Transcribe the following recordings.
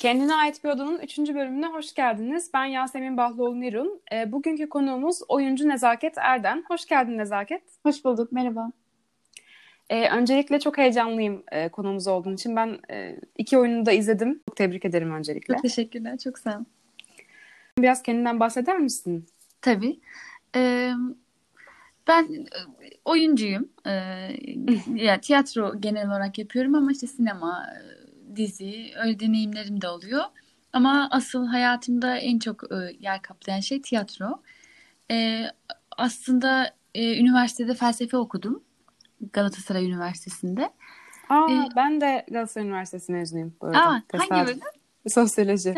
Kendine ait bir odanın 3. bölümüne hoş geldiniz. Ben Yasemin Bahloğlu Nirun. E, bugünkü konuğumuz oyuncu Nezaket Erden. Hoş geldin Nezaket. Hoş bulduk, merhaba. E, öncelikle çok heyecanlıyım e, konuğumuz olduğun için. Ben e, iki oyunu da izledim. Çok tebrik ederim öncelikle. Çok teşekkürler, çok sağ ol. Biraz kendinden bahseder misin? Tabii. Ee, ben oyuncuyum. Ee, yani tiyatro genel olarak yapıyorum ama işte sinema, dizi, öyle deneyimlerim de oluyor. Ama asıl hayatımda en çok e, yer kaplayan şey tiyatro. E, aslında e, üniversitede felsefe okudum. Galatasaray Üniversitesi'nde. Aa, ee, ben de Galatasaray Üniversitesi mezunuyum bu arada. Aa, hangi bölüm? Sosyoloji.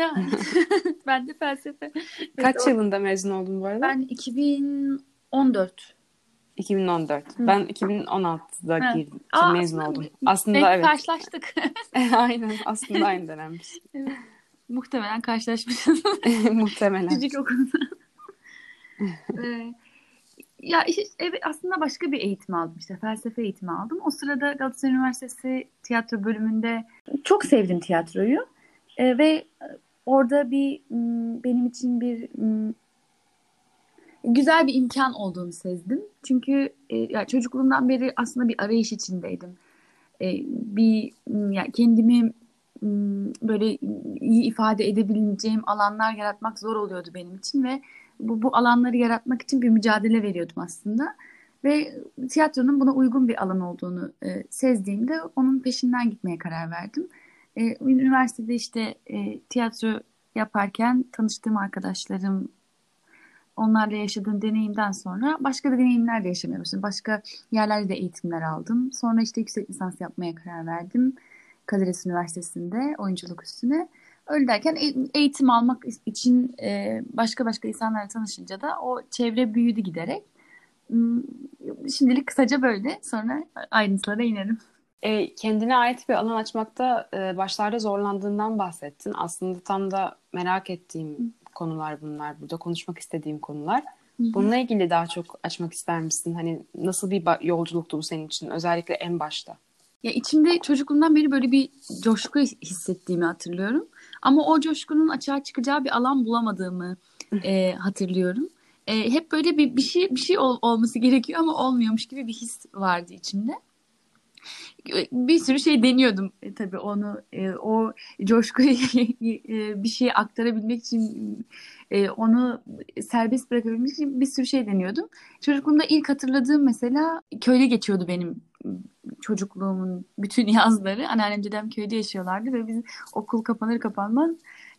ben de felsefe. Kaç evet, yılında mezun oldun bu arada? Ben 2014. 2014. Hı. Ben 2016'da ha. girdim. Aa, mezun oldum. Aslında evet. evet. Karşılaştık. Aynen. Aslında aynı dönemmiş. evet. Muhtemelen karşılaşmışız. Muhtemelen. Küçük okulda. ee, ya evet aslında başka bir eğitim aldım işte felsefe eğitimi aldım. O sırada Galatasaray Üniversitesi tiyatro bölümünde çok sevdim tiyatroyu ee, ve orada bir benim için bir güzel bir imkan olduğunu sezdim. Çünkü e, ya çocukluğumdan beri aslında bir arayış içindeydim. E, bir ya kendimi böyle iyi ifade edebileceğim alanlar yaratmak zor oluyordu benim için ve bu, bu alanları yaratmak için bir mücadele veriyordum aslında. Ve tiyatronun buna uygun bir alan olduğunu e, sezdiğimde onun peşinden gitmeye karar verdim. E, üniversitede işte e, tiyatro yaparken tanıştığım arkadaşlarım onlarla yaşadığım deneyimden sonra başka da deneyimler de yaşamaya başladım. Başka yerlerde de eğitimler aldım. Sonra işte yüksek lisans yapmaya karar verdim. Kadir Üniversitesi'nde oyunculuk üstüne. Öyle derken eğitim almak için e, başka başka insanlarla tanışınca da o çevre büyüdü giderek. Hmm, şimdilik kısaca böyle. Sonra ayrıntılara inerim. E, kendine ait bir alan açmakta e, başlarda zorlandığından bahsettin. Aslında tam da merak ettiğim konular bunlar. Burada konuşmak istediğim konular. Hı-hı. Bununla ilgili daha çok açmak ister misin? Hani nasıl bir yolculuktu bu senin için? Özellikle en başta. Ya içimde çocukluğumdan beri böyle bir coşku hissettiğimi hatırlıyorum. Ama o coşkunun açığa çıkacağı bir alan bulamadığımı e, hatırlıyorum. E, hep böyle bir bir şey bir şey ol, olması gerekiyor ama olmuyormuş gibi bir his vardı içimde bir sürü şey deniyordum e, tabii onu e, o coşkuyu e, bir şeye aktarabilmek için e, onu serbest bırakabilmek için bir sürü şey deniyordum. Çocukluğumda ilk hatırladığım mesela köyde geçiyordu benim çocukluğumun bütün yazları. Anneannem dedem köyde yaşıyorlardı ve biz okul kapanır kapanmaz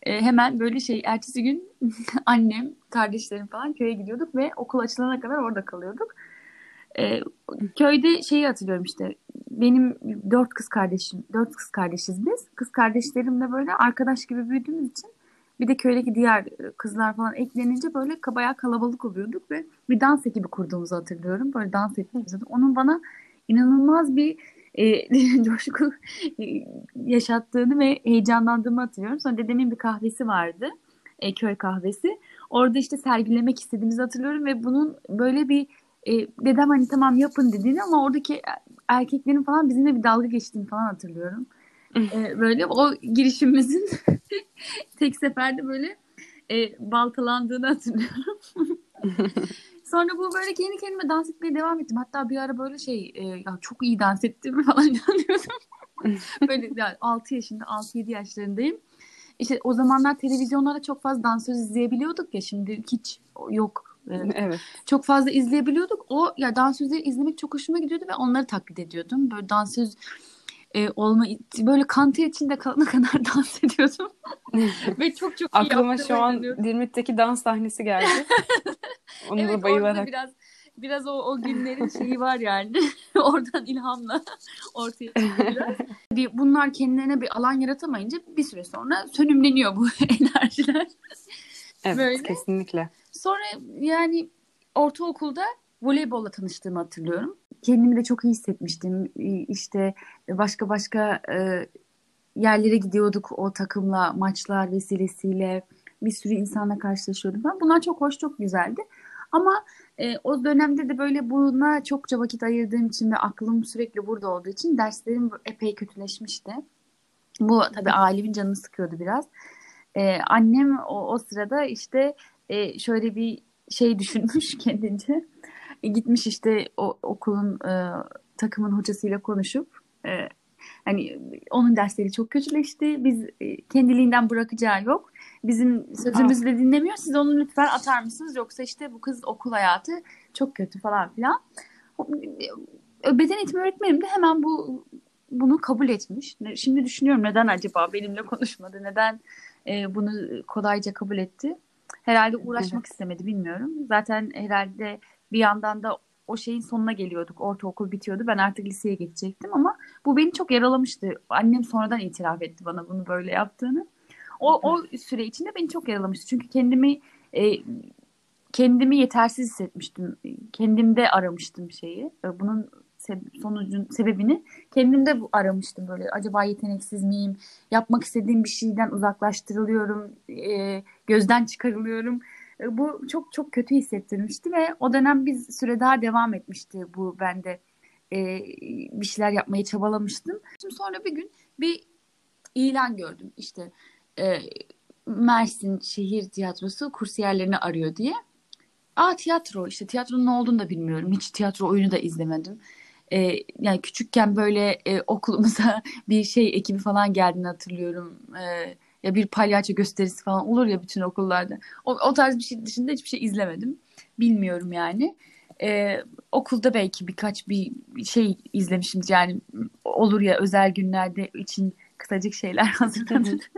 e, hemen böyle şey ertesi gün annem, kardeşlerim falan köye gidiyorduk ve okul açılana kadar orada kalıyorduk. E, köyde şeyi hatırlıyorum işte benim dört kız kardeşim, dört kız kardeşiz biz. Kız kardeşlerimle böyle arkadaş gibi büyüdüğümüz için bir de köydeki diğer kızlar falan eklenince böyle bayağı kalabalık oluyorduk ve bir dans ekibi kurduğumuzu hatırlıyorum. Böyle dans ettiğimizi. Onun bana inanılmaz bir e, coşku yaşattığını ve heyecanlandığımı hatırlıyorum. Sonra dedemin bir kahvesi vardı. E, köy kahvesi. Orada işte sergilemek istediğimizi hatırlıyorum ve bunun böyle bir e, dedem hani tamam yapın dediğini ama oradaki erkeklerin falan bizimle bir dalga geçtiğini falan hatırlıyorum. ee, böyle o girişimimizin tek seferde böyle e, baltalandığını hatırlıyorum. Sonra bu böyle kendi kendime dans etmeye devam ettim. Hatta bir ara böyle şey e, ya çok iyi dans ettim falan diyordum. böyle yani 6 yaşında 6-7 yaşlarındayım. İşte o zamanlar televizyonlarda çok fazla dansöz izleyebiliyorduk ya şimdi hiç yok Evet. Çok fazla izleyebiliyorduk. O ya dansözleri izlemek çok hoşuma gidiyordu ve onları taklit ediyordum. Böyle dansöz e, olma böyle kan ter içinde kalana kadar dans ediyordum. ve çok çok iyi Aklıma şu an Dirmit'teki dans sahnesi geldi. Onu evet, da bayılarak. biraz biraz o, o günlerin şeyi var yani. Oradan ilhamla ortaya çıkıyor Bir, bunlar kendilerine bir alan yaratamayınca bir süre sonra sönümleniyor bu enerjiler. Evet Böyle. kesinlikle. Sonra yani ortaokulda voleybolla tanıştığımı hatırlıyorum. Kendimi de çok iyi hissetmiştim. İşte başka başka e, yerlere gidiyorduk o takımla, maçlar vesilesiyle. Bir sürü insanla karşılaşıyordum ben. Bunlar çok hoş, çok güzeldi. Ama e, o dönemde de böyle buna çokça vakit ayırdığım için ve aklım sürekli burada olduğu için derslerim epey kötüleşmişti. Bu tabii ailemin canını sıkıyordu biraz. Ee, annem o, o sırada işte e, şöyle bir şey düşünmüş kendince. E, gitmiş işte o okulun e, takımın hocasıyla konuşup e, hani onun dersleri çok kötüleşti. Biz e, kendiliğinden bırakacağı yok. Bizim sözümüzü de dinlemiyor. Siz onu lütfen atar mısınız? Yoksa işte bu kız okul hayatı çok kötü falan filan. Beden eğitimi öğretmenim de hemen bu bunu kabul etmiş. Şimdi düşünüyorum neden acaba benimle konuşmadı? Neden e, bunu kolayca kabul etti? Herhalde uğraşmak istemedi bilmiyorum. Zaten herhalde bir yandan da o şeyin sonuna geliyorduk. Ortaokul bitiyordu. Ben artık liseye geçecektim ama bu beni çok yaralamıştı. Annem sonradan itiraf etti bana bunu böyle yaptığını. O, o süre içinde beni çok yaralamıştı. Çünkü kendimi e, kendimi yetersiz hissetmiştim. Kendimde aramıştım şeyi. E, bunun sonucun sebebini kendimde aramıştım böyle. Acaba yeteneksiz miyim? Yapmak istediğim bir şeyden uzaklaştırılıyorum. E, gözden çıkarılıyorum. E, bu çok çok kötü hissettirmişti ve o dönem bir süre daha devam etmişti bu bende. E, bir şeyler yapmaya çabalamıştım. Şimdi sonra bir gün bir ilan gördüm. İşte e, Mersin Şehir Tiyatrosu kursiyerlerini arıyor diye. Aa tiyatro işte tiyatronun ne olduğunu da bilmiyorum. Hiç tiyatro oyunu da izlemedim. Ee, yani küçükken böyle e, okulumuza bir şey ekibi falan geldiğini hatırlıyorum. Ee, ya bir palyaço gösterisi falan olur ya bütün okullarda. O, o tarz bir şey dışında hiçbir şey izlemedim. Bilmiyorum yani. Ee, okulda belki birkaç bir şey izlemişimdir. Yani olur ya özel günlerde için kısacık şeyler hazırlanır.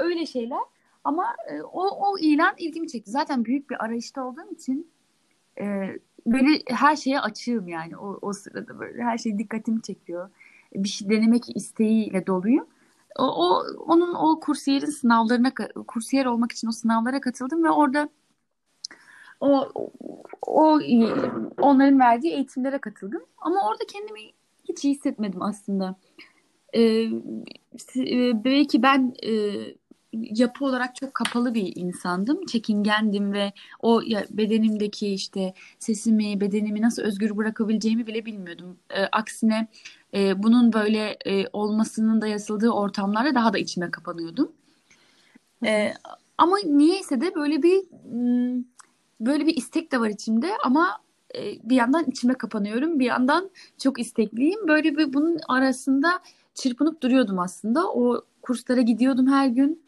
Öyle şeyler. Ama e, o, o ilan ilgimi çekti. Zaten büyük bir arayışta olduğum için e, böyle her şeye açığım yani o, o sırada böyle her şey dikkatimi çekiyor. Bir şey denemek isteğiyle doluyum. O, o onun o kursiyerin sınavlarına kursiyer olmak için o sınavlara katıldım ve orada o, o onların verdiği eğitimlere katıldım. Ama orada kendimi hiç iyi hissetmedim aslında. Ee, belki ben e, yapı olarak çok kapalı bir insandım. Çekingendim ve o bedenimdeki işte sesimi, bedenimi nasıl özgür bırakabileceğimi bile bilmiyordum. E, aksine e, bunun böyle e, olmasının da yasıldığı ortamlarda daha da içime kapanıyordum. E, ama niyeyse de böyle bir böyle bir istek de var içimde ama e, bir yandan içime kapanıyorum. Bir yandan çok istekliyim. Böyle bir bunun arasında çırpınıp duruyordum aslında. O kurslara gidiyordum her gün.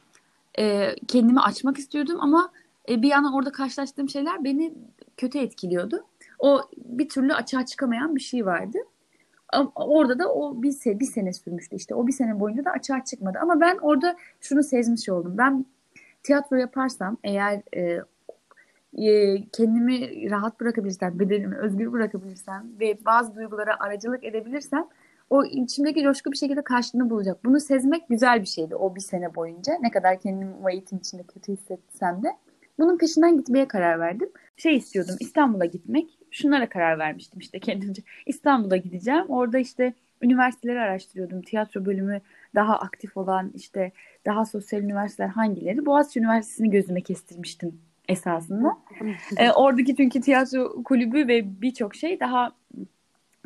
E, kendimi açmak istiyordum ama e, bir yandan orada karşılaştığım şeyler beni kötü etkiliyordu. O bir türlü açığa çıkamayan bir şey vardı. Orada da o bir, se bir sene sürmüştü işte. O bir sene boyunca da açığa çıkmadı. Ama ben orada şunu sezmiş oldum. Ben tiyatro yaparsam eğer e, e, kendimi rahat bırakabilirsem, bedenimi özgür bırakabilirsem ve bazı duygulara aracılık edebilirsem o içimdeki coşku bir şekilde karşılığını bulacak. Bunu sezmek güzel bir şeydi o bir sene boyunca. Ne kadar kendimi o eğitim içinde kötü hissetsem de. Bunun peşinden gitmeye karar verdim. Şey istiyordum İstanbul'a gitmek. Şunlara karar vermiştim işte kendimce. İstanbul'a gideceğim. Orada işte üniversiteleri araştırıyordum. Tiyatro bölümü daha aktif olan işte daha sosyal üniversiteler hangileri? Boğaziçi Üniversitesi'ni gözüme kestirmiştim esasında. e, oradaki çünkü tiyatro kulübü ve birçok şey daha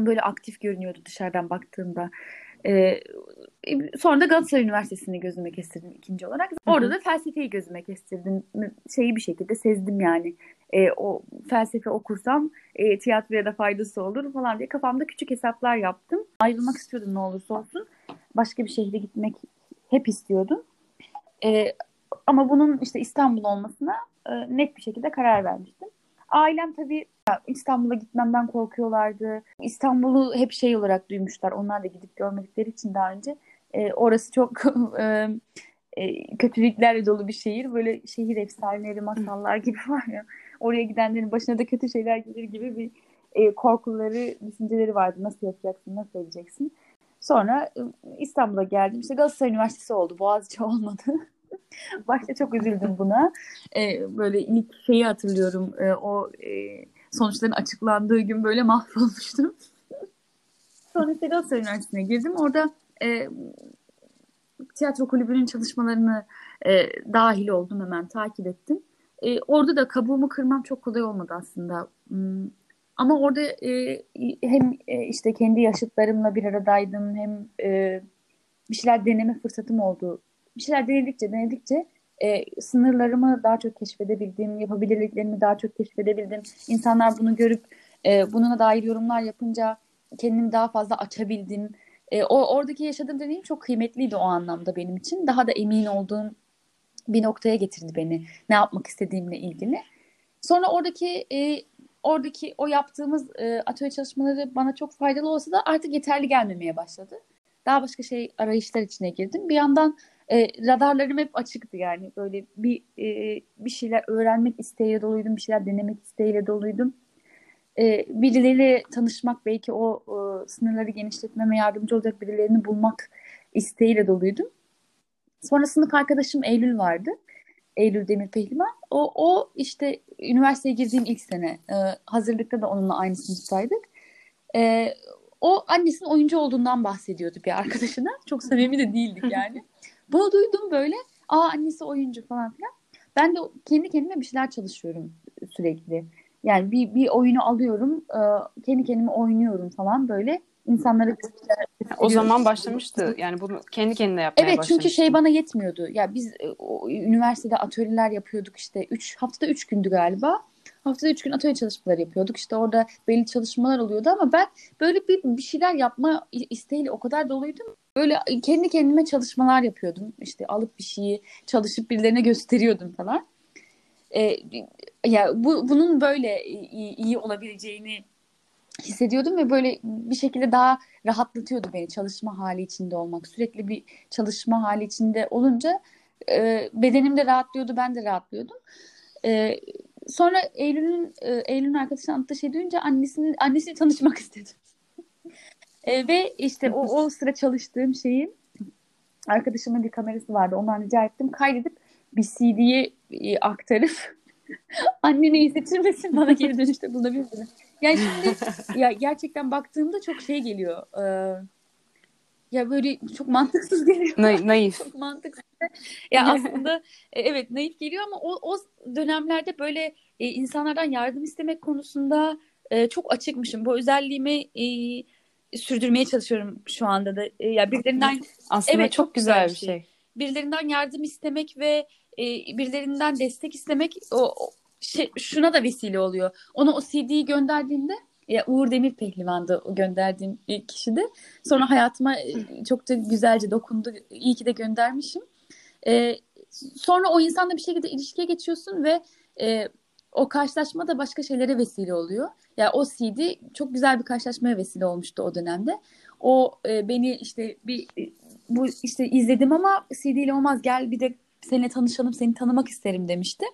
böyle aktif görünüyordu dışarıdan baktığımda. Ee, sonra da Galatasaray Üniversitesi'ni gözüme kestirdim ikinci olarak. Orada da felsefeyi gözüme kestirdim. Şeyi bir şekilde sezdim yani. Ee, o felsefe okursam e, tiyatroya da faydası olur falan diye kafamda küçük hesaplar yaptım. Ayrılmak istiyordum ne olursa olsun. Başka bir şehre gitmek hep istiyordum. Ee, ama bunun işte İstanbul olmasına e, net bir şekilde karar vermiştim. Ailem tabii İstanbul'a gitmemden korkuyorlardı. İstanbul'u hep şey olarak duymuşlar. Onlar da gidip görmedikleri için daha önce. E, orası çok e, e, kötülüklerle dolu bir şehir. Böyle şehir efsaneleri, masallar gibi var ya. Oraya gidenlerin başına da kötü şeyler gelir gibi bir e, korkuları, düşünceleri vardı. Nasıl yapacaksın, nasıl edeceksin? Sonra e, İstanbul'a geldim. İşte Galatasaray Üniversitesi oldu. Boğaziçi olmadı. Başta çok üzüldüm buna. Ee, böyle ilk şeyi hatırlıyorum. Ee, o e, sonuçların açıklandığı gün böyle mahvolmuştum. Sonra Galatasaray Üniversitesi'ne girdim. Orada e, tiyatro kulübünün çalışmalarını e, dahil oldum hemen takip ettim. E, orada da kabuğumu kırmam çok kolay olmadı aslında. Hmm. Ama orada e, hem e, işte kendi yaşıtlarımla bir aradaydım hem e, bir şeyler deneme fırsatım oldu. Bir şeyler denedikçe denedikçe e, sınırlarımı daha çok keşfedebildim, yapabilirliklerimi daha çok keşfedebildim. İnsanlar bunu görüp e, bununla dair yorumlar yapınca kendimi daha fazla açabildim. E, o oradaki yaşadığım deneyim çok kıymetliydi o anlamda benim için. Daha da emin olduğum bir noktaya getirdi beni ne yapmak istediğimle ilgili. Sonra oradaki e, oradaki o yaptığımız e, atölye çalışmaları bana çok faydalı olsa da artık yeterli gelmemeye başladı. Daha başka şey arayışlar içine girdim. Bir yandan e, radarlarım hep açıktı yani böyle bir e, bir şeyler öğrenmek isteğiyle doluydum, bir şeyler denemek isteğiyle doluydum. E, birileriyle tanışmak belki o e, sınırları genişletmeme yardımcı olacak birilerini bulmak isteğiyle doluydum. Sonra sınıf arkadaşım Eylül vardı. Eylül Demir Pehlivan. O, o işte üniversiteye girdiğim ilk sene. E, hazırlıkta da onunla aynı sınıftaydık. E, o annesinin oyuncu olduğundan bahsediyordu bir arkadaşına. Çok samimi de değildik yani. Bunu duydum böyle. Aa annesi oyuncu falan filan. Ben de kendi kendime bir şeyler çalışıyorum sürekli. Yani bir, bir oyunu alıyorum. E, kendi kendime oynuyorum falan böyle. İnsanlara o zaman başlamıştı. Yani bunu kendi kendine yapmaya Evet çünkü şey bana yetmiyordu. Ya biz e, o, üniversitede atölyeler yapıyorduk işte. Üç, haftada üç gündü galiba. Haftada üç gün atölye çalışmaları yapıyorduk. İşte orada belli çalışmalar oluyordu ama ben böyle bir, bir şeyler yapma isteğiyle o kadar doluydum. Böyle kendi kendime çalışmalar yapıyordum. İşte alıp bir şeyi çalışıp birilerine gösteriyordum falan. Ee, ya bu bunun böyle iyi, iyi olabileceğini hissediyordum ve böyle bir şekilde daha rahatlatıyordu beni çalışma hali içinde olmak. Sürekli bir çalışma hali içinde olunca e, bedenim de rahatlıyordu, ben de rahatlıyordum. E, sonra Eylül'ün e, Eylül'ün arkadaşına anlattığı şey duyunca annesinin annesiyle tanışmak istedim. e, ve işte o, o sıra çalıştığım şeyi arkadaşımın bir kamerası vardı. Ondan rica ettim. Kaydedip bir CD'ye e, aktarıp annene izletir bana geri dönüşte bulunabilir Yani şimdi ya gerçekten baktığımda çok şey geliyor. Ee, ya böyle çok mantıksız geliyor. Na- naif. çok mantıksız. Ya aslında e, evet naif geliyor ama o, o dönemlerde böyle e, insanlardan yardım istemek konusunda e, çok açıkmışım. Bu özelliğimi e, sürdürmeye çalışıyorum şu anda da. E, ya birilerinden aslında evet, çok güzel bir şey. şey. Birilerinden yardım istemek ve e, birilerinden destek istemek o, şey, şuna da vesile oluyor. Ona o CD'yi gönderdiğimde ya Uğur Demir Pehlivan'dı o gönderdiğim ilk kişi de. Sonra hayatıma e, çok da güzelce dokundu. İyi ki de göndermişim. E, sonra o insanla bir şekilde ilişkiye geçiyorsun ve e, o karşılaşma da başka şeylere vesile oluyor. Ya yani o CD çok güzel bir karşılaşmaya vesile olmuştu o dönemde. O e, beni işte bir bu işte izledim ama CD ile olmaz gel bir de seninle tanışalım seni tanımak isterim demişti.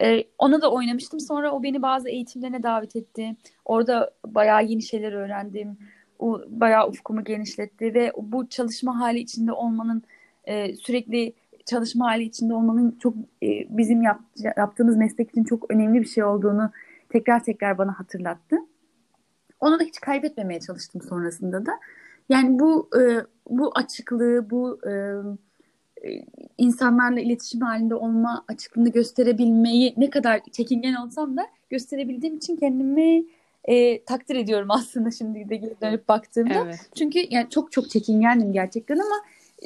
Ee, ona da oynamıştım. Sonra o beni bazı eğitimlerine davet etti. Orada bayağı yeni şeyler öğrendim. O bayağı ufkumu genişletti ve bu çalışma hali içinde olmanın e, sürekli çalışma hali içinde olmanın çok e, bizim yap, yaptığımız meslek için çok önemli bir şey olduğunu tekrar tekrar bana hatırlattı. Onu da hiç kaybetmemeye çalıştım sonrasında da. Yani bu e, bu açıklığı, bu e, e, insanlarla iletişim halinde olma açıklığını gösterebilmeyi ne kadar çekingen olsam da gösterebildiğim için kendimi e, takdir ediyorum aslında şimdi de geri dönüp baktığımda. Evet. Çünkü yani çok çok çekingendim gerçekten ama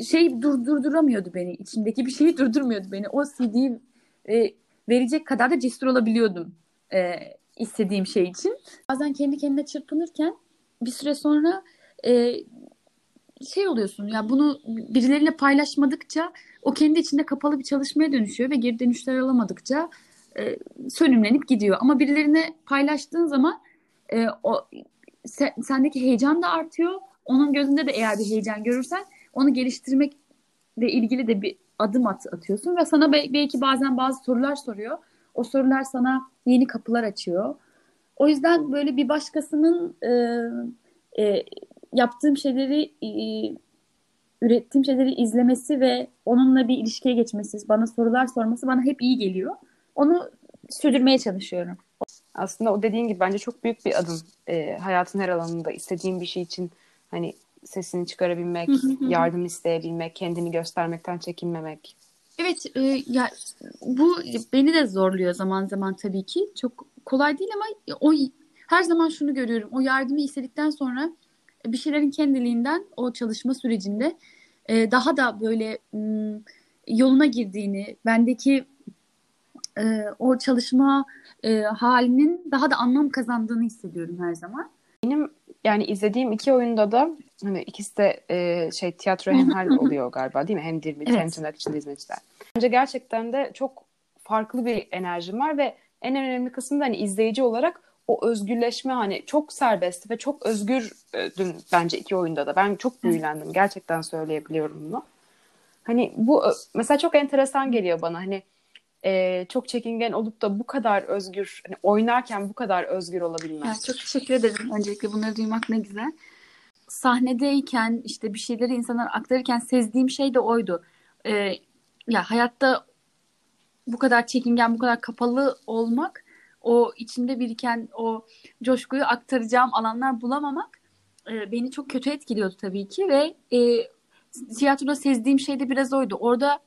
şey dur, durduramıyordu beni. İçimdeki bir şeyi durdurmuyordu beni. O CD'yi e, verecek kadar da cesur olabiliyordum e, istediğim şey için. Bazen kendi kendine çırpınırken bir süre sonra e, şey oluyorsun ya bunu birileriyle paylaşmadıkça o kendi içinde kapalı bir çalışmaya dönüşüyor ve geri dönüşler alamadıkça e, sönümlenip gidiyor. Ama birilerine paylaştığın zaman e, o sen, sendeki heyecan da artıyor. Onun gözünde de eğer bir heyecan görürsen onu geliştirmekle ilgili de bir adım at, atıyorsun ve sana be- belki bazen bazı sorular soruyor. O sorular sana yeni kapılar açıyor. O yüzden böyle bir başkasının e, e, yaptığım şeyleri e, ürettiğim şeyleri izlemesi ve onunla bir ilişkiye geçmesi, bana sorular sorması bana hep iyi geliyor. Onu sürdürmeye çalışıyorum. Aslında o dediğin gibi bence çok büyük bir adım. E, hayatın her alanında istediğin bir şey için hani sesini çıkarabilmek, yardım isteyebilmek, kendini göstermekten çekinmemek. Evet, e, ya bu beni de zorluyor zaman zaman tabii ki. Çok kolay değil ama o her zaman şunu görüyorum. O yardımı istedikten sonra bir şeylerin kendiliğinden o çalışma sürecinde e, daha da böyle m, yoluna girdiğini, bendeki e, o çalışma e, halinin daha da anlam kazandığını hissediyorum her zaman. Benim yani izlediğim iki oyunda da hani ikisi de e, şey tiyatro hemhal oluyor galiba değil mi? Hem Dirmit Evet. hem tırnak içinde hizmetçiler. Bence gerçekten de çok farklı bir enerjim var ve en önemli kısım da hani izleyici olarak o özgürleşme hani çok serbest ve çok özgürdüm bence iki oyunda da. Ben çok büyülendim. Gerçekten söyleyebiliyorum bunu. Hani bu ö- mesela çok enteresan geliyor bana. Hani e, çok çekingen olup da bu kadar özgür, hani oynarken bu kadar özgür olabilmek. Yani çok teşekkür ederim. Öncelikle bunları duymak ne güzel. Sahnedeyken işte bir şeyleri insanlar aktarırken sezdiğim şey de oydu. Ee, ya hayatta bu kadar çekingen, bu kadar kapalı olmak, o içinde biriken o coşkuyu aktaracağım alanlar bulamamak e, beni çok kötü etkiliyordu tabii ki ve e, tiyatroda sezdiğim şey de biraz oydu. Orada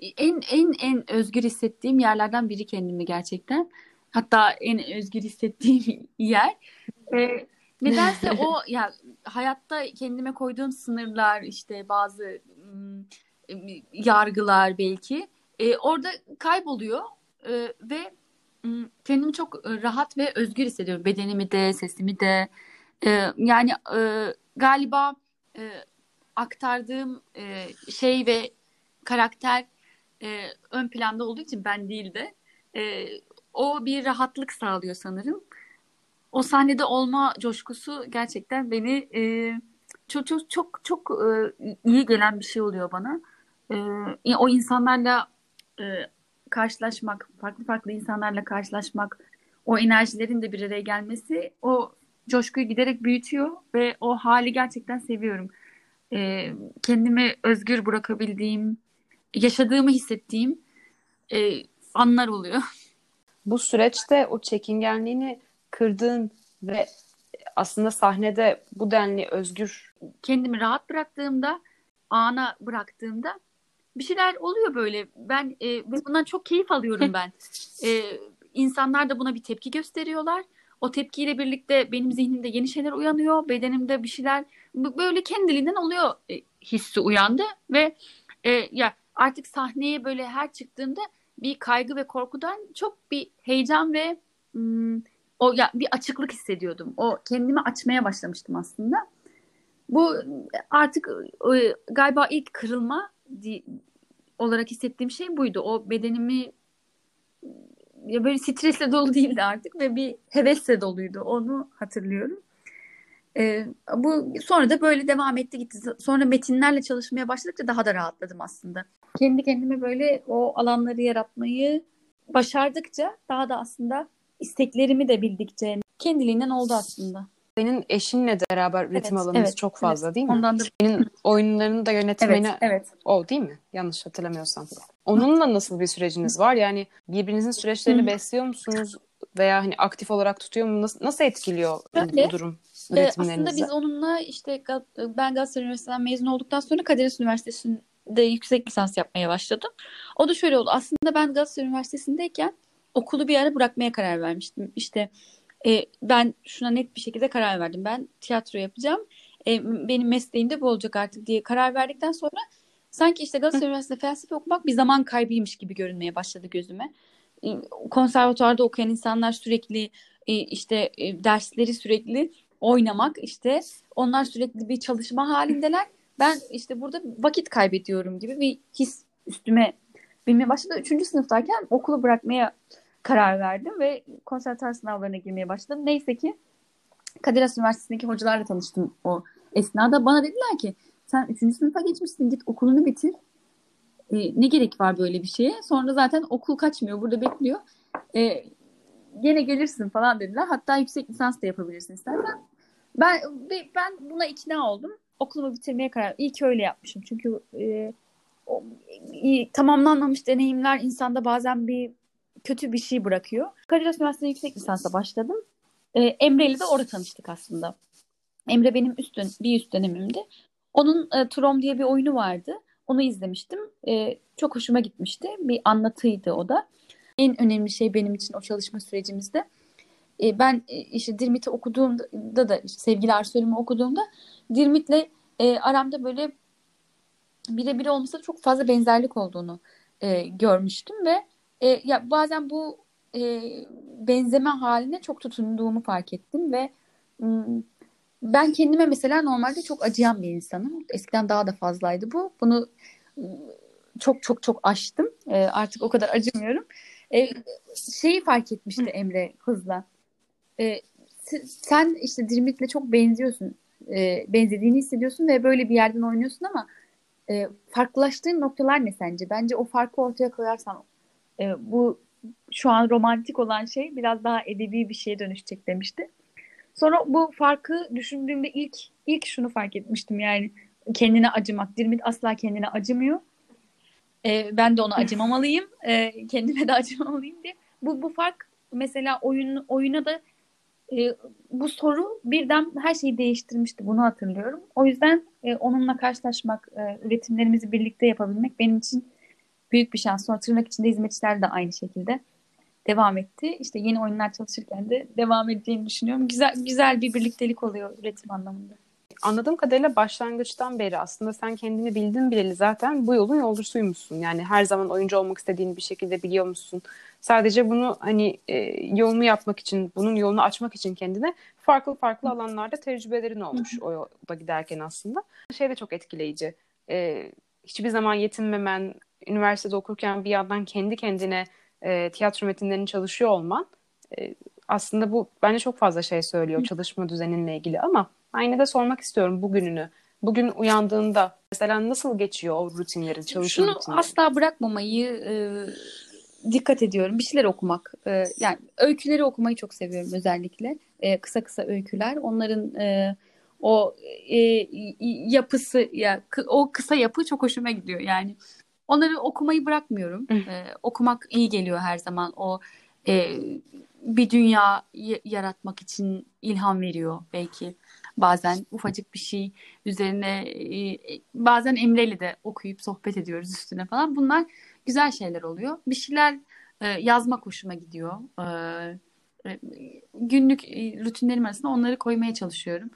en en en özgür hissettiğim yerlerden biri kendimi gerçekten. Hatta en özgür hissettiğim yer. E, nedense o ya hayatta kendime koyduğum sınırlar işte bazı ım, yargılar belki e, orada kayboluyor E, ve kendimi çok rahat ve özgür hissediyorum. Bedenimi de, sesimi de. Yani galiba aktardığım şey ve karakter ön planda olduğu için ben değil de o bir rahatlık sağlıyor sanırım. O sahnede olma coşkusu gerçekten beni çok çok çok çok iyi gelen bir şey oluyor bana. O insanlarla karşılaşmak, farklı farklı insanlarla karşılaşmak, o enerjilerin de bir araya gelmesi o coşkuyu giderek büyütüyor ve o hali gerçekten seviyorum. E, kendimi özgür bırakabildiğim, yaşadığımı hissettiğim e, anlar oluyor. Bu süreçte o çekingenliğini kırdığın ve aslında sahnede bu denli özgür Kendimi rahat bıraktığımda, ana bıraktığımda bir şeyler oluyor böyle. Ben e, bundan çok keyif alıyorum ben. E, insanlar da buna bir tepki gösteriyorlar. O tepkiyle birlikte benim zihnimde yeni şeyler uyanıyor. Bedenimde bir şeyler böyle kendiliğinden oluyor e, hissi uyandı ve e, ya artık sahneye böyle her çıktığımda bir kaygı ve korkudan çok bir heyecan ve mm, o ya bir açıklık hissediyordum. O kendimi açmaya başlamıştım aslında. Bu artık e, galiba ilk kırılma olarak hissettiğim şey buydu. O bedenimi ya böyle stresle dolu değildi artık ve bir hevesle doluydu. Onu hatırlıyorum. Ee, bu sonra da böyle devam etti gitti. Sonra metinlerle çalışmaya başladıkça daha da rahatladım aslında. Kendi kendime böyle o alanları yaratmayı başardıkça daha da aslında isteklerimi de bildikçe kendiliğinden oldu aslında. Senin eşinle de beraber üretim Evet, alanınız evet, çok fazla evet. değil mi? Ondan da Senin oyunlarının da yönetmeni evet, evet. o değil mi? Yanlış hatırlamıyorsam. Onunla nasıl bir süreciniz var? Yani birbirinizin süreçlerini besliyor musunuz? Veya hani aktif olarak tutuyor mu? Nasıl, nasıl etkiliyor bu Şöyle, durum üretimlerinizi? aslında biz onunla işte ben Galatasaray Üniversitesi'nden mezun olduktan sonra Kadir Has Üniversitesi'nde yüksek lisans yapmaya başladım. O da şöyle oldu. Aslında ben Galatasaray Üniversitesi'ndeyken okulu bir ara bırakmaya karar vermiştim. İşte e, ben şuna net bir şekilde karar verdim. Ben tiyatro yapacağım. E, benim mesleğim de bu olacak artık diye karar verdikten sonra sanki işte Galatasaray Üniversitesi'nde felsefe okumak bir zaman kaybıymış gibi görünmeye başladı gözüme. E, konservatuvarda okuyan insanlar sürekli e, işte e, dersleri sürekli oynamak işte onlar sürekli bir çalışma halindeler. Ben işte burada vakit kaybediyorum gibi bir his üstüme binmeye başladı. Üçüncü sınıftayken okulu bırakmaya karar verdim ve konservatuar sınavlarına girmeye başladım. Neyse ki Kadir Has Üniversitesi'ndeki hocalarla tanıştım o esnada. Bana dediler ki sen üçüncü sınıfa geçmişsin git okulunu bitir. E, ne gerek var böyle bir şeye? Sonra zaten okul kaçmıyor burada bekliyor. E, gene gelirsin falan dediler. Hatta yüksek lisans da yapabilirsin istersen. Ben ben buna ikna oldum. Okulumu bitirmeye karar İyi ki öyle yapmışım. Çünkü e, o, iyi, tamamlanmamış deneyimler insanda bazen bir kötü bir şey bırakıyor. Kadir Has Üniversitesi'nde yüksek lisansa başladım. E, Emre ile de orada tanıştık aslında. Emre benim üst dön- bir üst dönemimdi. Onun e, Trom diye bir oyunu vardı. Onu izlemiştim. E, çok hoşuma gitmişti. Bir anlatıydı o da. En önemli şey benim için o çalışma sürecimizde. E, ben e, işte Dirmit'i okuduğumda da işte sevgili Arsuel'imi okuduğumda Dirmit'le e, aramda böyle birebir olmasa çok fazla benzerlik olduğunu e, görmüştüm ve e, ya bazen bu e, benzeme haline çok tutunduğumu fark ettim ve ben kendime mesela normalde çok acıyan bir insanım. Eskiden daha da fazlaydı bu. Bunu çok çok çok aştım. E, artık o kadar acımıyorum. E, şeyi fark etmişti Emre hızla. E, sen işte Dirmit'le çok benziyorsun. E, benzediğini hissediyorsun ve böyle bir yerden oynuyorsun ama e, farklılaştığın noktalar ne sence? Bence o farkı ortaya koyarsan e, bu şu an romantik olan şey biraz daha edebi bir şeye dönüşecek demişti. Sonra bu farkı düşündüğümde ilk ilk şunu fark etmiştim yani kendine acımak. Dirmit asla kendine acımıyor. E, ben de ona acımamalıyım. E, kendime de acımamalıyım diye. Bu bu fark mesela oyun oyuna da e, bu soru birden her şeyi değiştirmişti. Bunu hatırlıyorum. O yüzden e, onunla karşılaşmak, e, üretimlerimizi birlikte yapabilmek benim için büyük bir şans. Sonra tırnak içinde hizmetçiler de aynı şekilde devam etti. İşte yeni oyunlar çalışırken de devam edeceğini düşünüyorum. Güzel güzel bir birliktelik oluyor üretim anlamında. Anladığım kadarıyla başlangıçtan beri aslında sen kendini bildin bileli zaten bu yolun yolcusuymuşsun. Yani her zaman oyuncu olmak istediğini bir şekilde biliyor musun? Sadece bunu hani e, yolunu yapmak için, bunun yolunu açmak için kendine farklı farklı alanlarda tecrübelerin olmuş o yolda giderken aslında. Şey de çok etkileyici. E, hiçbir zaman yetinmemen, üniversitede okurken bir yandan kendi kendine e, tiyatro metinlerini çalışıyor olman e, aslında bu bence çok fazla şey söylüyor çalışma düzeninle ilgili ama aynı da sormak istiyorum bugününü. Bugün uyandığında mesela nasıl geçiyor o rutinlerin, çalışma Şunu rutinleri? asla bırakmamayı e, dikkat ediyorum. Bir şeyler okumak. E, yani öyküleri okumayı çok seviyorum özellikle. E, kısa kısa öyküler. Onların e, o e, yapısı ya o kısa yapı çok hoşuma gidiyor. Yani onları okumayı bırakmıyorum. e, okumak iyi geliyor her zaman. O e, bir dünya yaratmak için ilham veriyor belki. Bazen ufacık bir şey üzerine e, bazen Emre'yle de okuyup sohbet ediyoruz üstüne falan. Bunlar güzel şeyler oluyor. Bir şeyler e, yazmak hoşuma gidiyor. E, e günlük e, rutinlerim arasında onları koymaya çalışıyorum.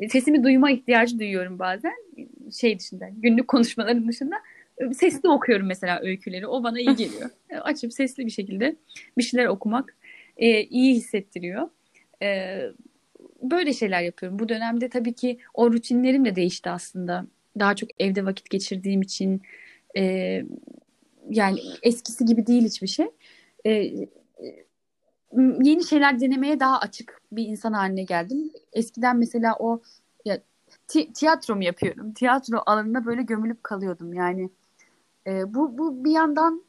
E, sesimi duyma ihtiyacı duyuyorum bazen. Şey dışında, günlük konuşmalarım dışında. Sesli okuyorum mesela öyküleri. O bana iyi geliyor. Açıp sesli bir şekilde bir şeyler okumak e, iyi hissettiriyor. E, böyle şeyler yapıyorum. Bu dönemde tabii ki o rutinlerim de değişti aslında. Daha çok evde vakit geçirdiğim için e, yani eskisi gibi değil hiçbir şey. E, yeni şeyler denemeye daha açık bir insan haline geldim. Eskiden mesela o ya, ti- tiyatro mu yapıyorum? Tiyatro alanında böyle gömülüp kalıyordum. Yani e, bu, bu bir yandan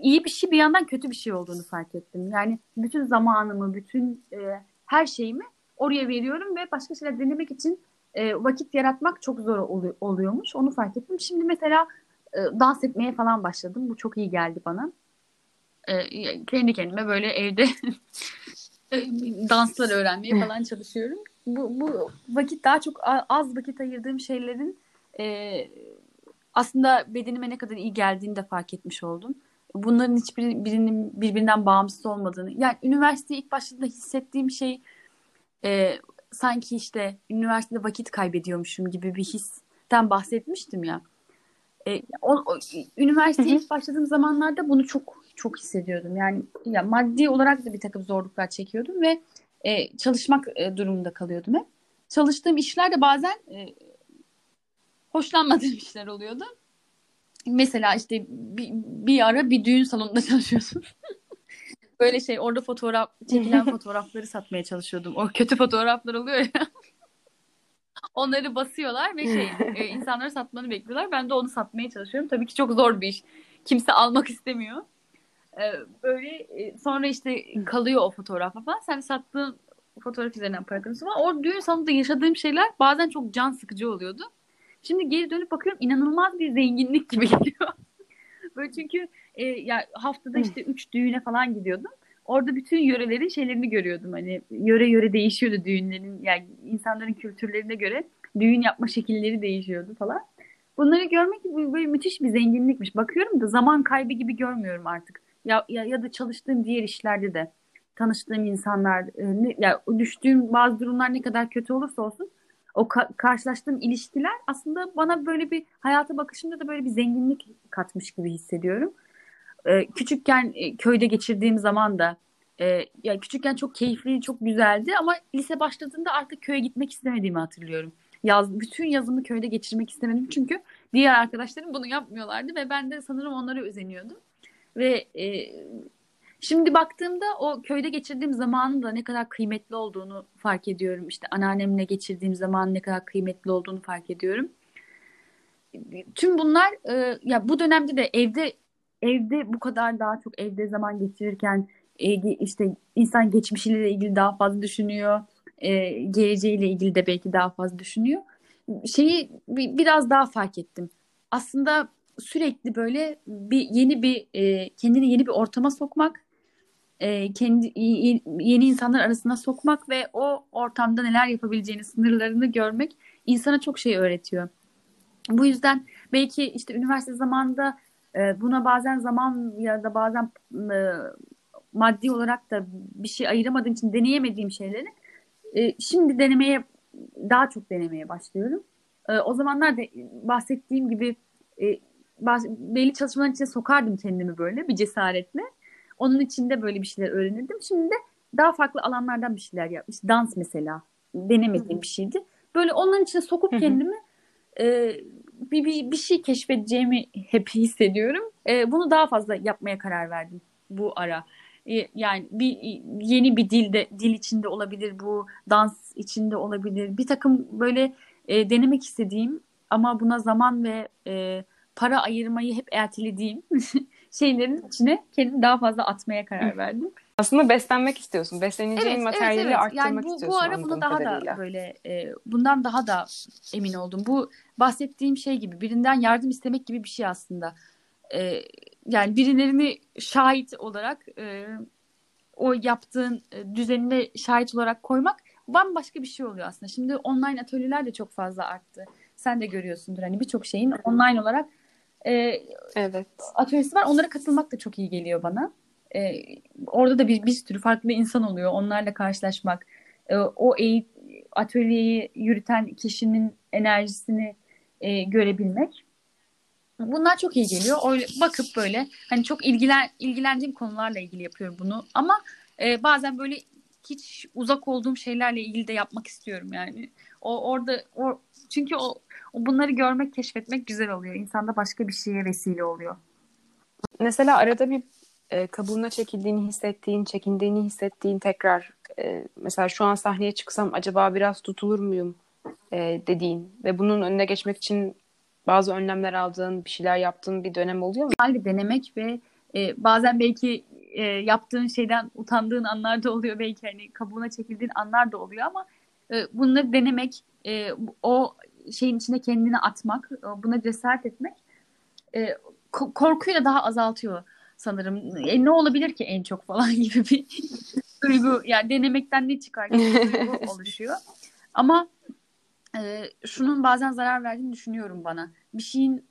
iyi bir şey bir yandan kötü bir şey olduğunu fark ettim. Yani bütün zamanımı, bütün e, her şeyimi oraya veriyorum ve başka şeyler denemek için e, vakit yaratmak çok zor oluyor, oluyormuş. Onu fark ettim. Şimdi mesela e, dans etmeye falan başladım. Bu çok iyi geldi bana. E, kendi kendime böyle evde danslar öğrenmeye falan çalışıyorum. Bu, bu vakit daha çok az vakit ayırdığım şeylerin e, aslında bedenime ne kadar iyi geldiğini de fark etmiş oldum. Bunların hiçbir birinin birbirinden bağımsız olmadığını. Yani üniversiteye ilk başladığında hissettiğim şey e, sanki işte üniversitede vakit kaybediyormuşum gibi bir histen bahsetmiştim ya. E, o, o, üniversiteye ilk başladığım zamanlarda bunu çok çok hissediyordum. Yani ya maddi olarak da bir takım zorluklar çekiyordum ve e, çalışmak e, durumunda kalıyordum hep. Çalıştığım işler de bazen e, hoşlanmadığım işler oluyordu. Mesela işte bir, bir ara bir düğün salonunda çalışıyorsun. Böyle şey orada fotoğraf çekilen fotoğrafları satmaya çalışıyordum. O kötü fotoğraflar oluyor ya. Onları basıyorlar ve şey e, insanlara satmanı bekliyorlar. Ben de onu satmaya çalışıyorum. Tabii ki çok zor bir iş. Kimse almak istemiyor. E, böyle e, sonra işte kalıyor o fotoğrafa falan. Sen sattığın fotoğraf üzerinden para kazanıyorsun. O düğün salonunda yaşadığım şeyler bazen çok can sıkıcı oluyordu. Şimdi geri dönüp bakıyorum inanılmaz bir zenginlik gibi geliyor. Böyle çünkü e, ya haftada işte üç düğüne falan gidiyordum. Orada bütün yörelerin şeylerini görüyordum. Hani yöre yöre değişiyordu düğünlerin. Yani insanların kültürlerine göre düğün yapma şekilleri değişiyordu falan. Bunları görmek böyle müthiş bir zenginlikmiş. Bakıyorum da zaman kaybı gibi görmüyorum artık. Ya, ya, ya da çalıştığım diğer işlerde de tanıştığım insanlar, e, ne, ya düştüğüm bazı durumlar ne kadar kötü olursa olsun o ka- karşılaştığım ilişkiler aslında bana böyle bir hayata bakışımda da böyle bir zenginlik katmış gibi hissediyorum. Ee, küçükken e, köyde geçirdiğim zaman da e, ya küçükken çok keyifli, çok güzeldi ama lise başladığında artık köye gitmek istemediğimi hatırlıyorum. Yaz, bütün yazımı köyde geçirmek istemedim çünkü diğer arkadaşlarım bunu yapmıyorlardı ve ben de sanırım onlara özeniyordum. Ve e, şimdi baktığımda o köyde geçirdiğim zamanın da ne kadar kıymetli olduğunu fark ediyorum. İşte anneannemle geçirdiğim zaman ne kadar kıymetli olduğunu fark ediyorum. Tüm bunlar e, ya bu dönemde de evde evde bu kadar daha çok evde zaman geçirirken e, işte insan geçmişiyle ilgili daha fazla düşünüyor. E, geleceğiyle ilgili de belki daha fazla düşünüyor. Şeyi biraz daha fark ettim. Aslında sürekli böyle bir yeni bir e, kendini yeni bir ortama sokmak, e, kendi yeni insanlar arasına sokmak ve o ortamda neler yapabileceğini, sınırlarını görmek insana çok şey öğretiyor. Bu yüzden belki işte üniversite zamanında e, buna bazen zaman ya da bazen e, maddi olarak da bir şey ayıramadığım için deneyemediğim şeyleri e, şimdi denemeye daha çok denemeye başlıyorum. E, o zamanlar da bahsettiğim gibi e, belli çalışmaların içine sokardım kendimi böyle bir cesaretle. Onun içinde böyle bir şeyler öğrenirdim. Şimdi de daha farklı alanlardan bir şeyler yapmış. Dans mesela denemediğim bir şeydi. Böyle onların içine sokup kendimi e, bir, bir, bir şey keşfedeceğimi hep hissediyorum. E, bunu daha fazla yapmaya karar verdim bu ara. E, yani bir yeni bir dilde dil içinde olabilir bu, dans içinde olabilir. Bir takım böyle e, denemek istediğim ama buna zaman ve e, para ayırmayı hep ertelediğim şeylerin içine kendimi daha fazla atmaya karar verdim. Aslında beslenmek istiyorsun. Besleneceğin evet, materyali evet, evet. arttırmak yani bu, istiyorsun. Bu ara bunu daha kadarıyla. da böyle e, bundan daha da emin oldum. Bu bahsettiğim şey gibi birinden yardım istemek gibi bir şey aslında. E, yani birilerini şahit olarak e, o yaptığın e, düzenine şahit olarak koymak bambaşka bir şey oluyor aslında. Şimdi online atölyeler de çok fazla arttı. Sen de görüyorsundur hani birçok şeyin online olarak e, evet. atölyesi var. Onlara katılmak da çok iyi geliyor bana. E, orada da bir, bir sürü farklı insan oluyor. Onlarla karşılaşmak, e, o eğit atölyeyi yürüten kişinin enerjisini e, görebilmek. Bunlar çok iyi geliyor. Öyle bakıp böyle hani çok ilgilen ilgilendiğim konularla ilgili yapıyorum bunu. Ama e, bazen böyle hiç uzak olduğum şeylerle ilgili de yapmak istiyorum yani. O orada o çünkü o bunları görmek, keşfetmek güzel oluyor. İnsanda başka bir şeye vesile oluyor. Mesela arada bir e, kabuğuna çekildiğini hissettiğin, çekindiğini hissettiğin tekrar e, mesela şu an sahneye çıksam acaba biraz tutulur muyum e, dediğin ve bunun önüne geçmek için bazı önlemler aldığın, bir şeyler yaptığın bir dönem oluyor mu? Bir denemek ve e, bazen belki e, yaptığın şeyden utandığın anlar da oluyor. Belki hani kabuğuna çekildiğin anlar da oluyor ama e, bunları denemek, e, o şeyin içine kendini atmak, e, buna cesaret etmek e, korkuyu da daha azaltıyor sanırım. E, ne olabilir ki en çok falan gibi bir duygu. Yani denemekten ne çıkar gibi bir duygu oluşuyor. Ama e, şunun bazen zarar verdiğini düşünüyorum bana. Bir şeyin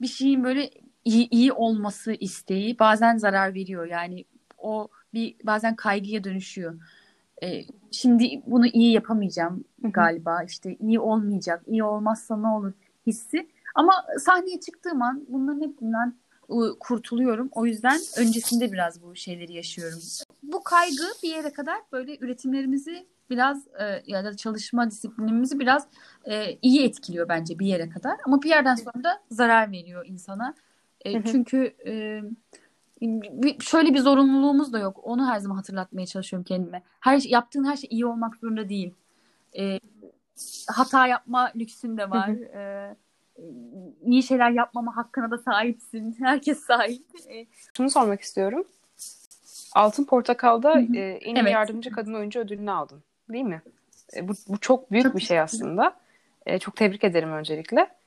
bir şeyin böyle iyi, iyi olması isteği bazen zarar veriyor. Yani o bir bazen kaygıya dönüşüyor. Ee, şimdi bunu iyi yapamayacağım galiba. İşte iyi olmayacak. iyi olmazsa ne olur hissi. Ama sahneye çıktığım an bunların hepsinden kurtuluyorum. O yüzden öncesinde biraz bu şeyleri yaşıyorum. Bu kaygı bir yere kadar böyle üretimlerimizi biraz e, ya da çalışma disiplinimizi biraz e, iyi etkiliyor bence bir yere kadar. Ama bir yerden sonra da zarar veriyor insana. E, çünkü e, şöyle bir zorunluluğumuz da yok. Onu her zaman hatırlatmaya çalışıyorum kendime. Her yaptığın her şey iyi olmak zorunda değil. E, hata yapma lüksün de var. e, iyi şeyler yapmama hakkına da sahipsin. Herkes sahip. E, Şunu sormak istiyorum. Altın Portakal'da e, en iyi evet. yardımcı kadın oyuncu ödülünü aldın. Değil mi? E, bu, bu çok büyük çok bir şey aslında. E, çok tebrik ederim öncelikle.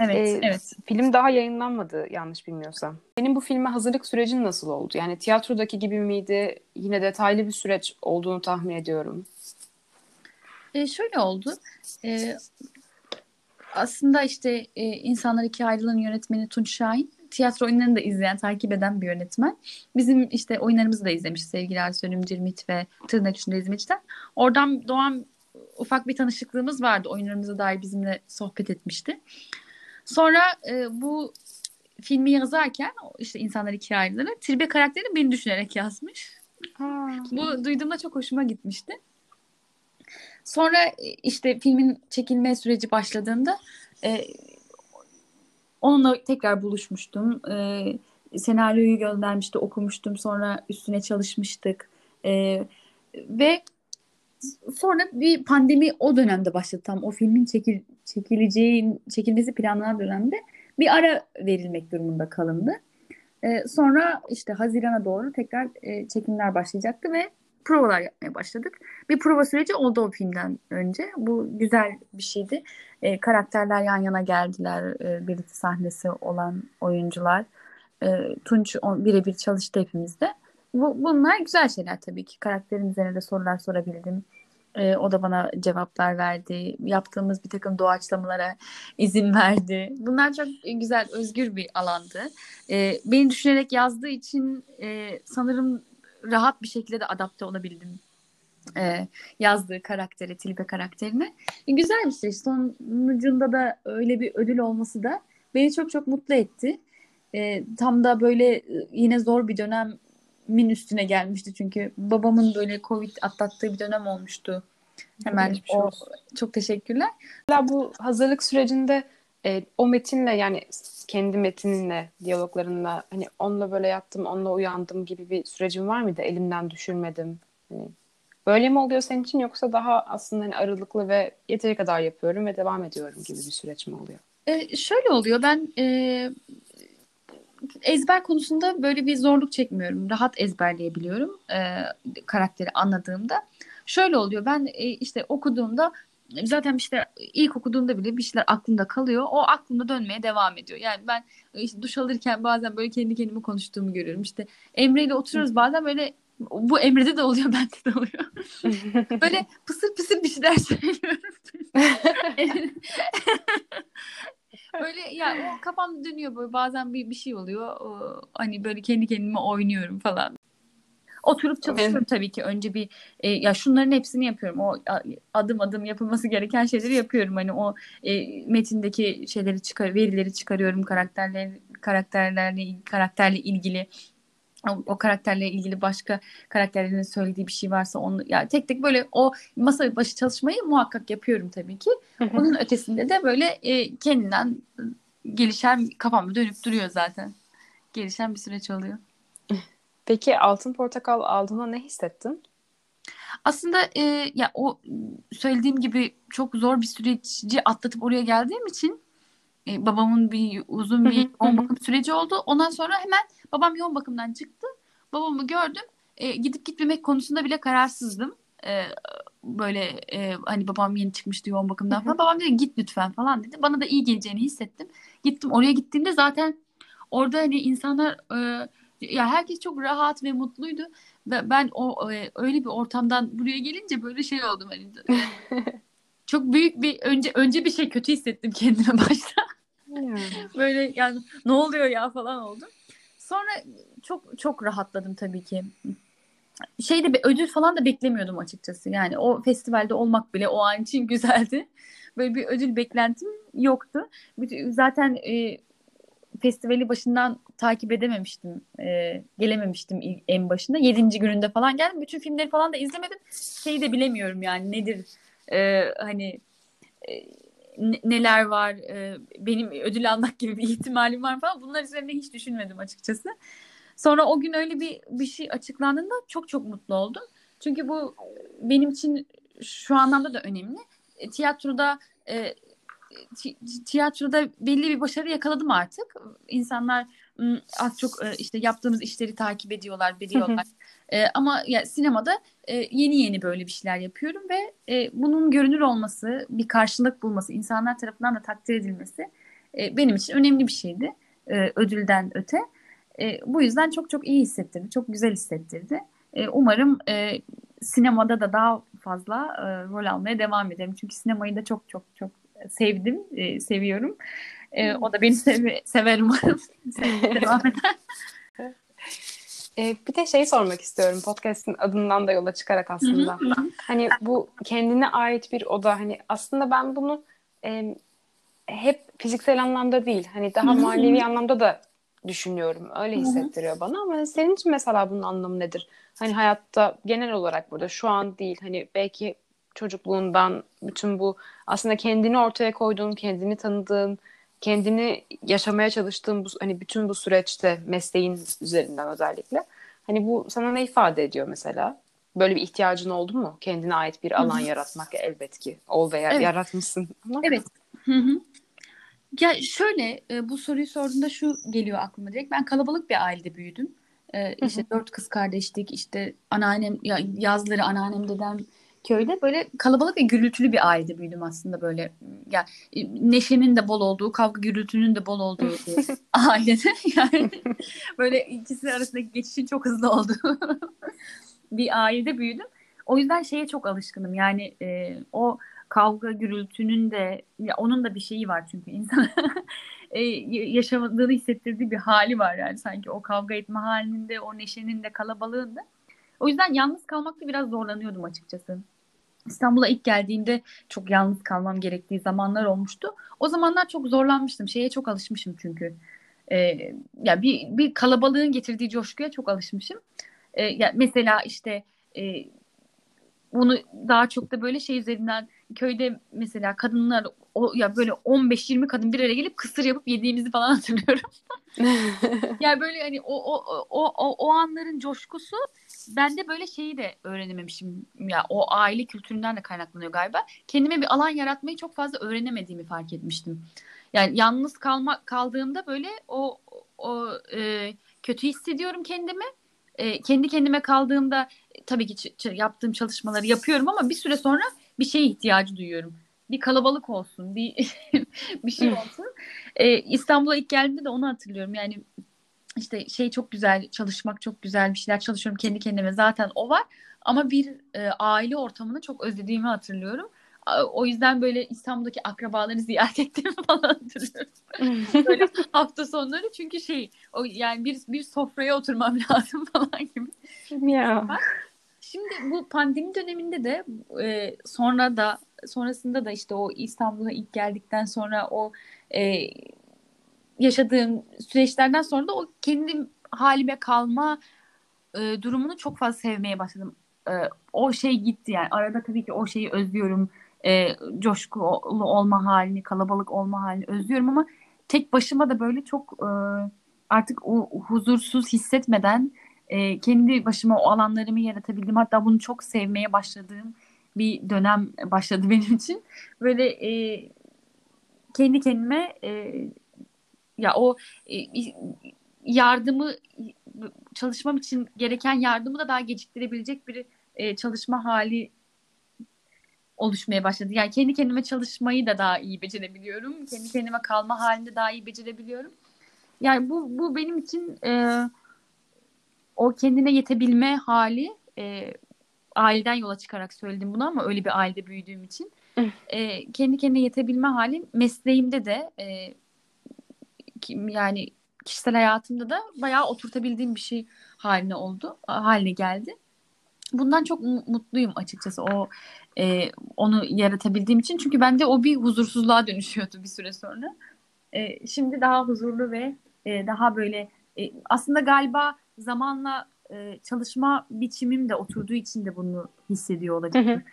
Evet, ee, evet. Film daha yayınlanmadı yanlış bilmiyorsam. Senin bu filme hazırlık sürecin nasıl oldu? Yani tiyatrodaki gibi miydi? Yine detaylı bir süreç olduğunu tahmin ediyorum. E, şöyle oldu. E, aslında işte e, İnsanlar İki Ayrılığın yönetmeni Tunç Şahin tiyatro oyunlarını da izleyen, takip eden bir yönetmen. Bizim işte oyunlarımızı da izlemiş sevgili Ersoy Cirmit ve Tırnak içinde İzmit'ten. Oradan doğan ufak bir tanışıklığımız vardı. Oyunlarımıza dair bizimle sohbet etmişti. Sonra e, bu filmi yazarken işte insanlar ikiye ayrılarak Tilbe karakterini beni düşünerek yazmış. Aa. Bu duyduğumda çok hoşuma gitmişti. Sonra e, işte filmin çekilme süreci başladığında e, onunla tekrar buluşmuştum. E, senaryoyu göndermişti, okumuştum. Sonra üstüne çalışmıştık. E, ve sonra bir pandemi o dönemde başladı tam o filmin çekil, çekileceği çekilmesi planlanan dönemde bir ara verilmek durumunda kalındı. E, sonra işte Haziran'a doğru tekrar e, çekimler başlayacaktı ve provalar yapmaya başladık. Bir prova süreci oldu o filmden önce. Bu güzel bir şeydi. E, karakterler yan yana geldiler. E, birlikte sahnesi olan oyuncular. E, Tunç birebir çalıştı hepimizde. Bu, bunlar güzel şeyler tabii ki. Karakterin üzerine de sorular sorabildim. E, o da bana cevaplar verdi. Yaptığımız bir takım doğaçlamalara izin verdi. Bunlar çok güzel, özgür bir alandı. E, beni düşünerek yazdığı için e, sanırım rahat bir şekilde de adapte olabildim e, yazdığı karaktere, Tilbe karakterine. E, güzel bir şey. Sonucunda da öyle bir ödül olması da beni çok çok mutlu etti. E, tam da böyle e, yine zor bir dönemin üstüne gelmişti çünkü babamın böyle Covid atlattığı bir dönem olmuştu. Hemen o çok teşekkürler. Bu hazırlık sürecinde e, o metinle yani kendi metininle diyaloglarınla hani onunla böyle yattım onunla uyandım gibi bir sürecin var mıydı elimden düşürmedim hani böyle mi oluyor senin için yoksa daha aslında hani aralıklı ve yeteri kadar yapıyorum ve devam ediyorum gibi bir süreç mi oluyor? E, şöyle oluyor ben e, ezber konusunda böyle bir zorluk çekmiyorum rahat ezberleyebiliyorum e, karakteri anladığımda şöyle oluyor ben e, işte okuduğumda zaten işte ilk okuduğumda bile bir şeyler aklımda kalıyor. O aklımda dönmeye devam ediyor. Yani ben işte duş alırken bazen böyle kendi kendime konuştuğumu görüyorum. İşte Emre ile oturuyoruz bazen böyle bu Emre'de de oluyor bende de oluyor. böyle pısır pısır bir şeyler söylüyorum. böyle ya o kafamda dönüyor böyle bazen bir bir şey oluyor. O, hani böyle kendi kendime oynuyorum falan. Oturup çalışıyorum evet. tabii ki. Önce bir e, ya şunların hepsini yapıyorum. O adım adım yapılması gereken şeyleri yapıyorum. Hani o e, metindeki şeyleri çıkar, verileri çıkarıyorum karakterler karakterlerle karakterle ilgili o, o karakterle ilgili başka karakterlerin söylediği bir şey varsa onu ya tek tek böyle o masa başı çalışmayı muhakkak yapıyorum tabii ki. Onun ötesinde de böyle e, kendinden gelişen kafamda dönüp duruyor zaten. Gelişen bir süreç oluyor. Peki Altın Portakal aldığında ne hissettin? Aslında e, ya o söylediğim gibi çok zor bir süreci atlatıp oraya geldiğim için e, babamın bir uzun bir yoğun bakım süreci oldu. Ondan sonra hemen babam yoğun bakımdan çıktı. Babamı gördüm. E, gidip gitmemek konusunda bile kararsızdım. E, böyle e, hani babam yeni çıkmıştı yoğun bakımdan falan. babam dedi git lütfen falan dedi. Bana da iyi geleceğini hissettim. Gittim oraya gittiğimde zaten orada hani insanlar e, ya herkes çok rahat ve mutluydu. Ve ben o e, öyle bir ortamdan buraya gelince böyle şey oldum hani. çok büyük bir önce önce bir şey kötü hissettim kendime başta. böyle yani ne oluyor ya falan oldum. Sonra çok çok rahatladım tabii ki. Şeyde bir ödül falan da beklemiyordum açıkçası. Yani o festivalde olmak bile o an için güzeldi. Böyle bir ödül beklentim yoktu. Zaten e, festivali başından takip edememiştim. E, gelememiştim en başında. Yedinci gününde falan geldim. Bütün filmleri falan da izlemedim. Şeyi de bilemiyorum yani nedir e, hani e, neler var e, benim ödül almak gibi bir ihtimalim var falan. Bunlar üzerine hiç düşünmedim açıkçası. Sonra o gün öyle bir bir şey açıklandığında çok çok mutlu oldum. Çünkü bu benim için şu anlamda da önemli. E, tiyatroda e, tiyatroda belli bir başarı yakaladım artık. İnsanlar az çok e, işte yaptığımız işleri takip ediyorlar, biliyorlar. E, ama ya sinemada e, yeni yeni böyle bir şeyler yapıyorum ve e, bunun görünür olması, bir karşılık bulması, insanlar tarafından da takdir edilmesi e, benim için önemli bir şeydi. E, ödülden öte. E, bu yüzden çok çok iyi hissettirdi, çok güzel hissettirdi. E, umarım e, sinemada da daha fazla e, rol almaya devam ederim. Çünkü sinemayı da çok çok çok sevdim, e, seviyorum. E, o da beni sev sever umarım. devam eder. Ee, bir de şey sormak istiyorum podcast'in adından da yola çıkarak aslında. hani bu kendine ait bir oda hani aslında ben bunu e, hep fiziksel anlamda değil hani daha manevi anlamda da düşünüyorum. Öyle hissettiriyor bana ama senin için mesela bunun anlamı nedir? Hani hayatta genel olarak burada şu an değil hani belki çocukluğundan bütün bu aslında kendini ortaya koyduğun, kendini tanıdığın, kendini yaşamaya çalıştığın bu hani bütün bu süreçte mesleğin üzerinden özellikle hani bu sana ne ifade ediyor mesela? Böyle bir ihtiyacın oldu mu? Kendine ait bir alan Hı-hı. yaratmak elbet ki ol veya evet. yaratmışsın ama. Evet. Hı-hı. Ya şöyle e, bu soruyu sorduğunda şu geliyor aklıma direkt. Ben kalabalık bir ailede büyüdüm. Ee, işte dört kız kardeşlik işte anneannem ya, yazları anneannem dedem köyde böyle kalabalık ve gürültülü bir ailede büyüdüm aslında böyle. Yani neşenin de bol olduğu, kavga gürültünün de bol olduğu ailede. Yani böyle ikisi arasındaki geçişin çok hızlı olduğu bir ailede büyüdüm. O yüzden şeye çok alışkınım. Yani e, o kavga gürültünün de ya onun da bir şeyi var çünkü insan e, yaşamadığını hissettirdiği bir hali var yani sanki o kavga etme halinde o neşenin de kalabalığında. O yüzden yalnız kalmakta biraz zorlanıyordum açıkçası. İstanbul'a ilk geldiğimde çok yalnız kalmam gerektiği zamanlar olmuştu. O zamanlar çok zorlanmıştım. Şeye çok alışmışım çünkü. Ee, ya bir, bir kalabalığın getirdiği coşkuya çok alışmışım. Ee, ya mesela işte e, bunu daha çok da böyle şey üzerinden köyde mesela kadınlar o ya böyle 15-20 kadın bir araya gelip kısır yapıp yediğimizi falan hatırlıyorum. yani böyle hani o o o o o anların coşkusu bende böyle şeyi de öğrenememişim. Ya o aile kültüründen de kaynaklanıyor galiba. Kendime bir alan yaratmayı çok fazla öğrenemediğimi fark etmiştim. Yani yalnız kalma kaldığımda böyle o o e, kötü hissediyorum kendimi. E, kendi kendime kaldığımda e, tabii ki yaptığım çalışmaları yapıyorum ama bir süre sonra bir şeye ihtiyacı duyuyorum. Bir kalabalık olsun, bir bir şey olsun. E, İstanbul'a ilk geldiğimde de onu hatırlıyorum. Yani işte şey çok güzel, çalışmak çok güzel bir şeyler çalışıyorum kendi kendime zaten o var. Ama bir e, aile ortamını çok özlediğimi hatırlıyorum. O yüzden böyle İstanbul'daki akrabaları ziyaret ettiğimi falan hatırlıyorum. böyle hafta sonları çünkü şey o yani bir bir sofraya oturmam lazım falan gibi. Ya. Şimdi bu pandemi döneminde de e, sonra da sonrasında da işte o İstanbul'a ilk geldikten sonra o e, yaşadığım süreçlerden sonra da o kendim halime kalma e, durumunu çok fazla sevmeye başladım. E, o şey gitti yani arada tabii ki o şeyi özlüyorum. E, coşkulu olma halini, kalabalık olma halini özlüyorum ama tek başıma da böyle çok e, artık o huzursuz hissetmeden e, kendi başıma o alanlarımı yaratabildim. Hatta bunu çok sevmeye başladığım bir dönem başladı benim için. Böyle e, kendi kendime e, ya o e, yardımı çalışmam için gereken yardımı da daha geciktirebilecek bir e, çalışma hali oluşmaya başladı. Yani kendi kendime çalışmayı da daha iyi becerebiliyorum. Kendi kendime kalma halinde daha iyi becerebiliyorum. Yani bu bu benim için e, o kendine yetebilme hali e, aileden yola çıkarak söyledim bunu ama öyle bir ailede büyüdüğüm için e, kendi kendine yetebilme hali mesleğimde de e, yani kişisel hayatımda da bayağı oturtabildiğim bir şey haline oldu, haline geldi. Bundan çok mutluyum açıkçası o e, onu yaratabildiğim için çünkü bence o bir huzursuzluğa dönüşüyordu bir süre sonra. E, şimdi daha huzurlu ve e, daha böyle e, aslında galiba zamanla e, çalışma biçimim de oturduğu için de bunu hissediyor olabilirim.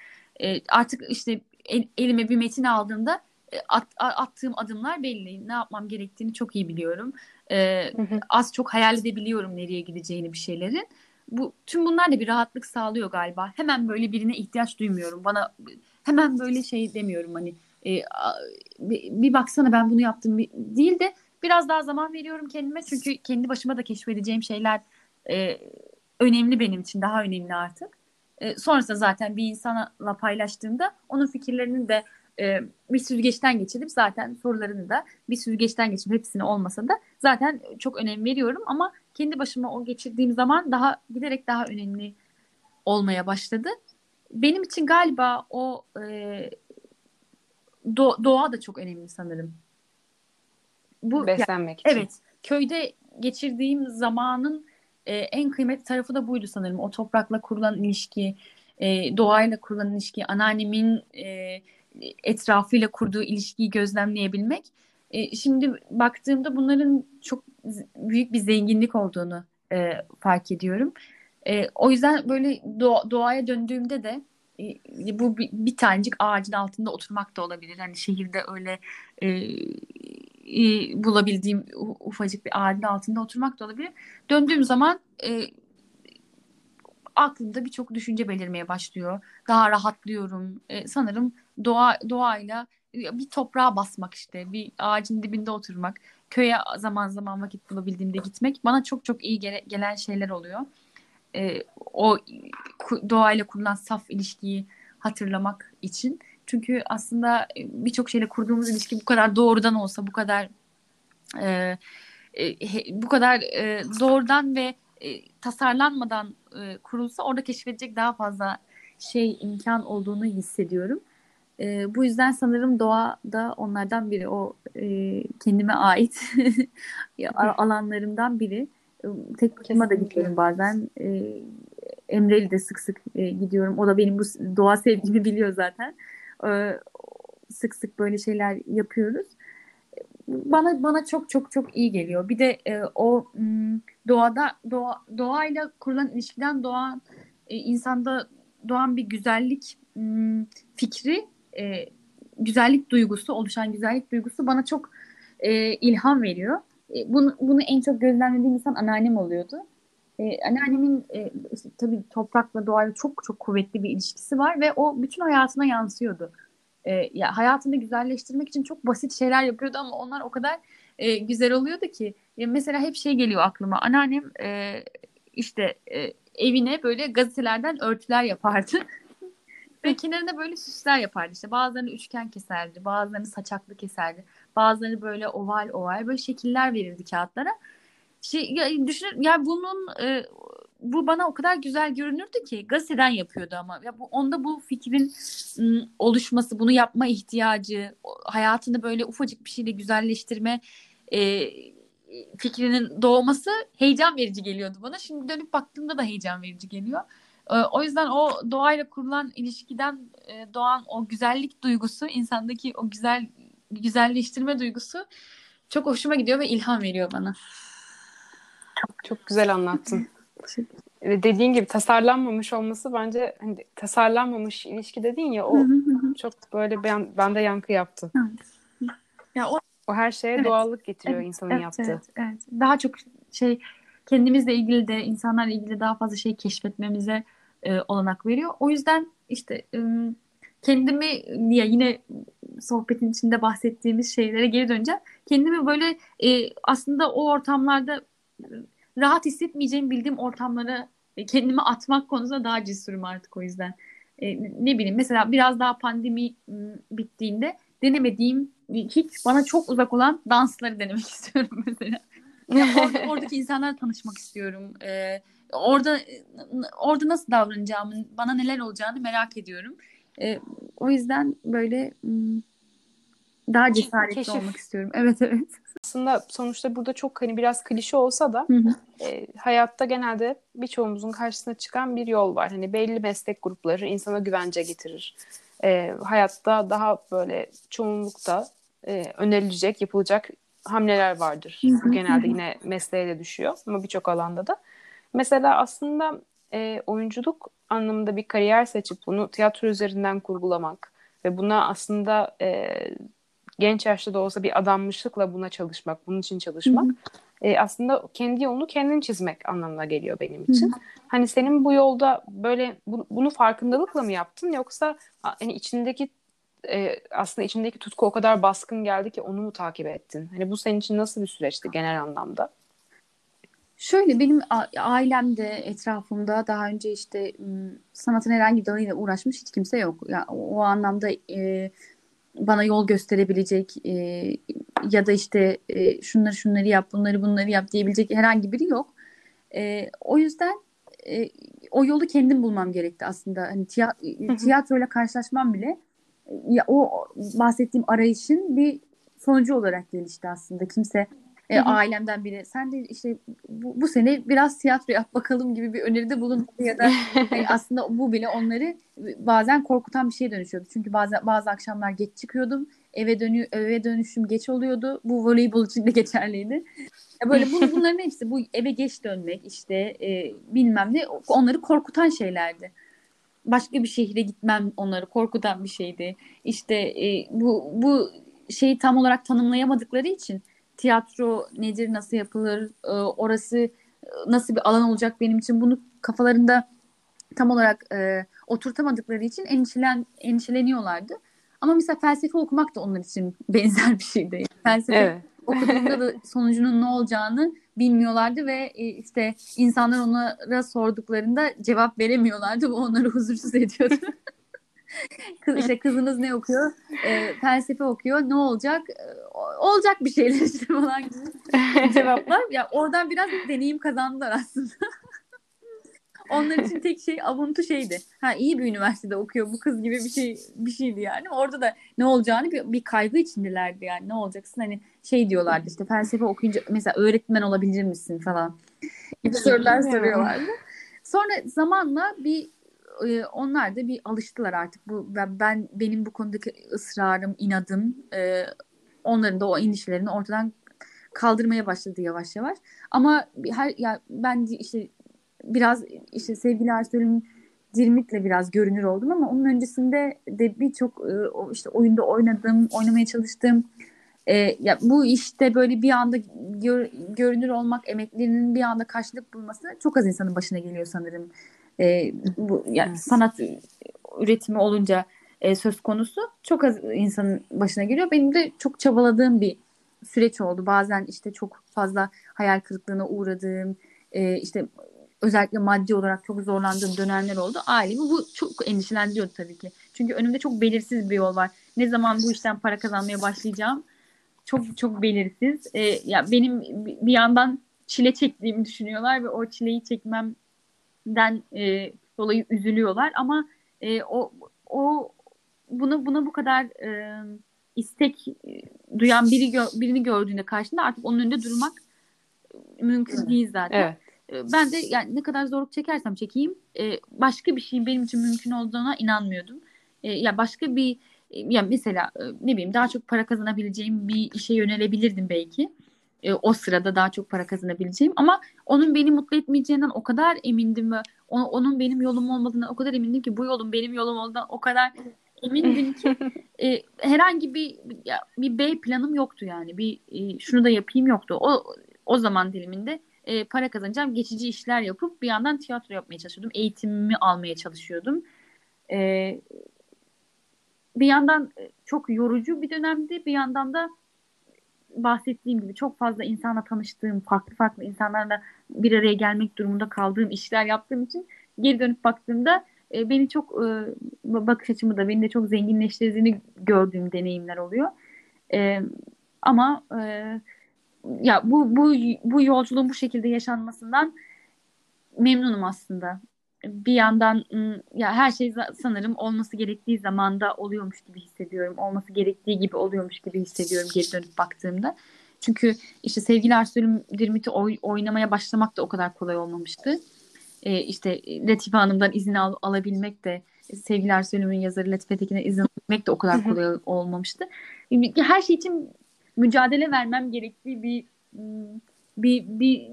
E, artık işte el, elime bir metin aldığımda e, at, attığım adımlar belli. Ne yapmam gerektiğini çok iyi biliyorum. Ee, Az çok hayal edebiliyorum nereye gideceğini bir şeylerin. Bu tüm bunlar da bir rahatlık sağlıyor galiba. Hemen böyle birine ihtiyaç duymuyorum. Bana hemen böyle şey demiyorum hani e, bir, bir baksana ben bunu yaptım değil de biraz daha zaman veriyorum kendime çünkü kendi başıma da keşfedeceğim şeyler e, önemli benim için daha önemli artık. E, sonrasında zaten bir insanla paylaştığımda onun fikirlerinin de e, bir süzgeçten geçirip zaten sorularını da bir süzgeçten geçirip hepsini olmasa da zaten çok önem veriyorum ama kendi başıma o geçirdiğim zaman daha giderek daha önemli olmaya başladı. Benim için galiba o e, do, doğa da çok önemli sanırım. Bu beslenmek ya, için. Evet. Köyde geçirdiğim zamanın e, en kıymetli tarafı da buydu sanırım. O toprakla kurulan ilişki, e, doğayla kurulan ilişki, anneannemin e, etrafıyla kurduğu ilişkiyi gözlemleyebilmek. E, şimdi baktığımda bunların çok büyük bir zenginlik olduğunu e, fark ediyorum. E, o yüzden böyle doğa, doğaya döndüğümde de e, bu bir, bir tanecik ağacın altında oturmak da olabilir. Hani şehirde öyle e, e, bulabildiğim ufacık bir ağacın altında oturmak da olabilir. Döndüğüm zaman e, aklımda birçok düşünce belirmeye başlıyor. Daha rahatlıyorum. E, sanırım doğa doğayla bir toprağa basmak işte, bir ağacın dibinde oturmak, köye zaman zaman vakit bulabildiğimde gitmek bana çok çok iyi gele, gelen şeyler oluyor. E, o doğayla kurulan saf ilişkiyi hatırlamak için. Çünkü aslında e, birçok şeyle kurduğumuz ilişki bu kadar doğrudan olsa, bu kadar e, e, bu kadar e, doğrudan ve e, tasarlanmadan e, kurulsa orada keşfedecek daha fazla şey imkan olduğunu hissediyorum. E, bu yüzden sanırım doğa da onlardan biri. O e, kendime ait alanlarımdan biri. Tek başıma da gidiyorum bazen. E, Emre'yle de sık sık e, gidiyorum. O da benim bu doğa sevgimi biliyor zaten. E, sık sık böyle şeyler yapıyoruz. Bana bana çok çok çok iyi geliyor. Bir de e, o doğada doğa, doğayla kurulan ilişkiden doğan e, insanda doğan bir güzellik m, fikri, e, güzellik duygusu, oluşan güzellik duygusu bana çok e, ilham veriyor. E, bunu, bunu en çok gözlemlediğim insan anneannem oluyordu. E, anneannemin e, işte, tabii toprakla doğayla çok çok kuvvetli bir ilişkisi var ve o bütün hayatına yansıyordu. E, ya hayatını güzelleştirmek için çok basit şeyler yapıyordu ama onlar o kadar e, güzel oluyordu ki. E, mesela hep şey geliyor aklıma. Anneannem e, işte e, evine böyle gazetelerden örtüler yapardı. Ve kenarına böyle süsler yapardı işte. Bazılarını üçgen keserdi, bazılarını saçaklı keserdi. Bazılarını böyle oval oval böyle şekiller verirdi kağıtlara. Şey, ya, düşünün ya bunun e, bu bana o kadar güzel görünürdü ki gazeteden yapıyordu ama ya bu onda bu fikrin ım, oluşması, bunu yapma ihtiyacı, hayatını böyle ufacık bir şeyle güzelleştirme e, fikrinin doğması heyecan verici geliyordu bana. Şimdi dönüp baktığımda da heyecan verici geliyor. E, o yüzden o doğayla kurulan ilişkiden e, doğan o güzellik duygusu, insandaki o güzel güzelleştirme duygusu çok hoşuma gidiyor ve ilham veriyor bana. Çok, güzel anlattın. Dediğin gibi tasarlanmamış olması bence hani tasarlanmamış ilişki dedin ya o çok böyle ben bende yankı yaptı. Ya o o her şeye evet, doğallık getiriyor evet, insanın evet, yaptığı. Evet, evet. Daha çok şey kendimizle ilgili de insanlarla ilgili daha fazla şey keşfetmemize e, olanak veriyor. O yüzden işte e, kendimi ya yine sohbetin içinde bahsettiğimiz şeylere geri döneceğim. Kendimi böyle e, aslında o ortamlarda rahat hissetmeyeceğim bildiğim ortamlara e, kendimi atmak konusunda daha cesurum artık o yüzden. E, ne bileyim mesela biraz daha pandemi bittiğinde denemediğim hiç bana çok uzak olan dansları denemek istiyorum mesela. Yani orada, oradaki insanlarla tanışmak istiyorum. Ee, orada orada nasıl davranacağımı, bana neler olacağını merak ediyorum. Ee, o yüzden böyle daha cesaretli Keşif. olmak istiyorum. Evet evet. Aslında sonuçta burada çok hani biraz klişe olsa da E, hayatta genelde birçoğumuzun karşısına çıkan bir yol var. Hani belli meslek grupları insana güvence getirir. E, hayatta daha böyle çoğunlukta e, önerilecek, yapılacak hamleler vardır. Bu genelde yine mesleğe de düşüyor ama birçok alanda da. Mesela aslında e, oyunculuk anlamında bir kariyer seçip bunu tiyatro üzerinden kurgulamak ve buna aslında e, genç yaşta da olsa bir adanmışlıkla buna çalışmak, bunun için çalışmak e, aslında kendi yolunu kendin çizmek anlamına geliyor benim için. Hani senin bu yolda böyle bu, bunu farkındalıkla mı yaptın yoksa hani içindeki e, aslında içindeki tutku o kadar baskın geldi ki onu mu takip ettin? Hani bu senin için nasıl bir süreçti genel anlamda? Şöyle benim ailemde, etrafımda daha önce işte sanatın herhangi bir dalıyla uğraşmış hiç kimse yok. Yani o, anlamda e, bana yol gösterebilecek e, ya da işte e, şunları şunları yap, bunları bunları yap diyebilecek herhangi biri yok. E, o yüzden e, o yolu kendim bulmam gerekti aslında. Hani tiya- tiyatroyla karşılaşmam bile ya o bahsettiğim arayışın bir sonucu olarak gelişti aslında. Kimse e, ailemden biri sen de işte bu, bu sene biraz tiyatro yap bakalım gibi bir öneride bulundu ya da hani aslında bu bile onları bazen korkutan bir şeye dönüşüyordu. Çünkü bazen bazı akşamlar geç çıkıyordum. Eve dönü eve dönüşüm geç oluyordu. Bu voleybol için de geçerliydi. Ya böyle bu, bunların hepsi bu eve geç dönmek işte e, bilmem ne onları korkutan şeylerdi. Başka bir şehre gitmem onları korkutan bir şeydi. İşte e, bu bu şeyi tam olarak tanımlayamadıkları için tiyatro nedir, nasıl yapılır, e, orası e, nasıl bir alan olacak benim için bunu kafalarında tam olarak e, oturtamadıkları için endişelen, endişeleniyorlardı. Ama mesela felsefe okumak da onlar için benzer bir şeydi. Felsefe evet. okuduğunda da sonucunun ne olacağını bilmiyorlardı ve e, işte insanlar onlara sorduklarında cevap veremiyorlardı. Bu onları huzursuz ediyordu. Kız, işte kızınız ne okuyor? E, felsefe okuyor. Ne olacak? E, olacak bir şeyler işte falan gibi cevaplar. Ya oradan biraz deneyim kazandılar aslında. Onlar için tek şey avuntu şeydi. Ha iyi bir üniversitede okuyor bu kız gibi bir şey bir şeydi yani. Orada da ne olacağını bir, bir kaygı içindelerdi yani. Ne olacaksın hani şey diyorlardı işte felsefe okuyunca mesela öğretmen olabilir misin falan gibi sorular soruyorlardı. Sonra zamanla bir e, onlar da bir alıştılar artık bu ben, ben benim bu konudaki ısrarım, inadım e, onların da o endişelerini ortadan kaldırmaya başladı yavaş yavaş. Ama her ya ben işte biraz işte sevgili Arsenal'in Dirmit'le biraz görünür oldum ama onun öncesinde de birçok e, işte oyunda oynadım, oynamaya çalıştım. E, ya bu işte böyle bir anda gör, görünür olmak, emeklerinin bir anda karşılık bulması çok az insanın başına geliyor sanırım. E, bu yani evet. sanat üretimi olunca e, söz konusu çok az insanın başına geliyor. Benim de çok çabaladığım bir süreç oldu. Bazen işte çok fazla hayal kırıklığına uğradığım, e, işte özellikle maddi olarak çok zorlandığım dönemler oldu. Ailemi bu çok endişelendiriyordu tabii ki. Çünkü önümde çok belirsiz bir yol var. Ne zaman bu işten para kazanmaya başlayacağım çok çok belirsiz. E, ya benim bir yandan çile çektiğimi düşünüyorlar ve o çileyi çekmemden e, dolayı üzülüyorlar ama e, o o bunu buna bu kadar e, istek duyan biri gö- birini gördüğünde karşında artık onun önünde durmak mümkün evet. değil zaten. Evet. Ee, ben de yani ne kadar zorluk çekersem çekeyim e, başka bir şeyin benim için mümkün olduğuna inanmıyordum. E, ya başka bir e, ya mesela ne bileyim daha çok para kazanabileceğim bir işe yönelebilirdim belki. O sırada daha çok para kazanabileceğim ama onun beni mutlu etmeyeceğinden o kadar emindim ve onun benim yolum olmadığından o kadar emindim ki bu yolun benim yolum olduğundan o kadar emindim ki e, herhangi bir ya, bir B planım yoktu yani bir e, şunu da yapayım yoktu o o zaman diliminde e, para kazanacağım. Geçici işler yapıp bir yandan tiyatro yapmaya çalışıyordum. Eğitimimi almaya çalışıyordum. E, bir yandan e, çok yorucu bir dönemdi. Bir yandan da bahsettiğim gibi çok fazla insanla tanıştığım, farklı farklı insanlarla bir araya gelmek durumunda kaldığım işler yaptığım için geri dönüp baktığımda e, beni çok e, bakış açımı da beni de çok zenginleştirdiğini gördüğüm deneyimler oluyor. E, ama e, ya bu bu bu yolculuğun bu şekilde yaşanmasından memnunum aslında. Bir yandan ya her şey sanırım olması gerektiği zamanda oluyormuş gibi hissediyorum. Olması gerektiği gibi oluyormuş gibi hissediyorum geri dönüp baktığımda. Çünkü işte sevgili Ersoy'un Dirmit'i oy, oynamaya başlamak da o kadar kolay olmamıştı. Ee, işte Latife Hanım'dan izin al, alabilmek de sevgili Ersoy'un yazarı Latife Tekin'e izin alabilmek de o kadar kolay olmamıştı. Her şey için mücadele vermem gerektiği bir bir bir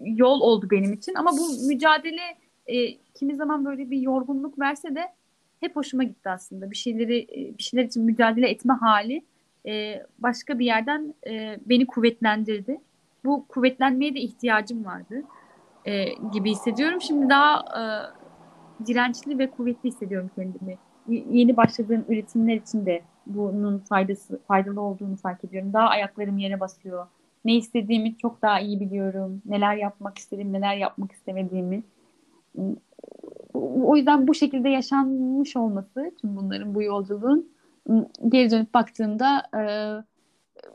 yol oldu benim için ama bu mücadele e, kimi zaman böyle bir yorgunluk verse de hep hoşuma gitti aslında bir şeyleri e, bir şeyler için mücadele etme hali e, başka bir yerden e, beni kuvvetlendirdi bu kuvvetlenmeye de ihtiyacım vardı e, gibi hissediyorum şimdi daha e, dirençli ve kuvvetli hissediyorum kendimi yeni başladığım üretimler için de bunun faydası faydalı olduğunu fark ediyorum. Daha ayaklarım yere basıyor. Ne istediğimi çok daha iyi biliyorum. Neler yapmak istediğim, neler yapmak istemediğimi. O yüzden bu şekilde yaşanmış olması, tüm bunların bu yolculuğun geri dönüp baktığımda e,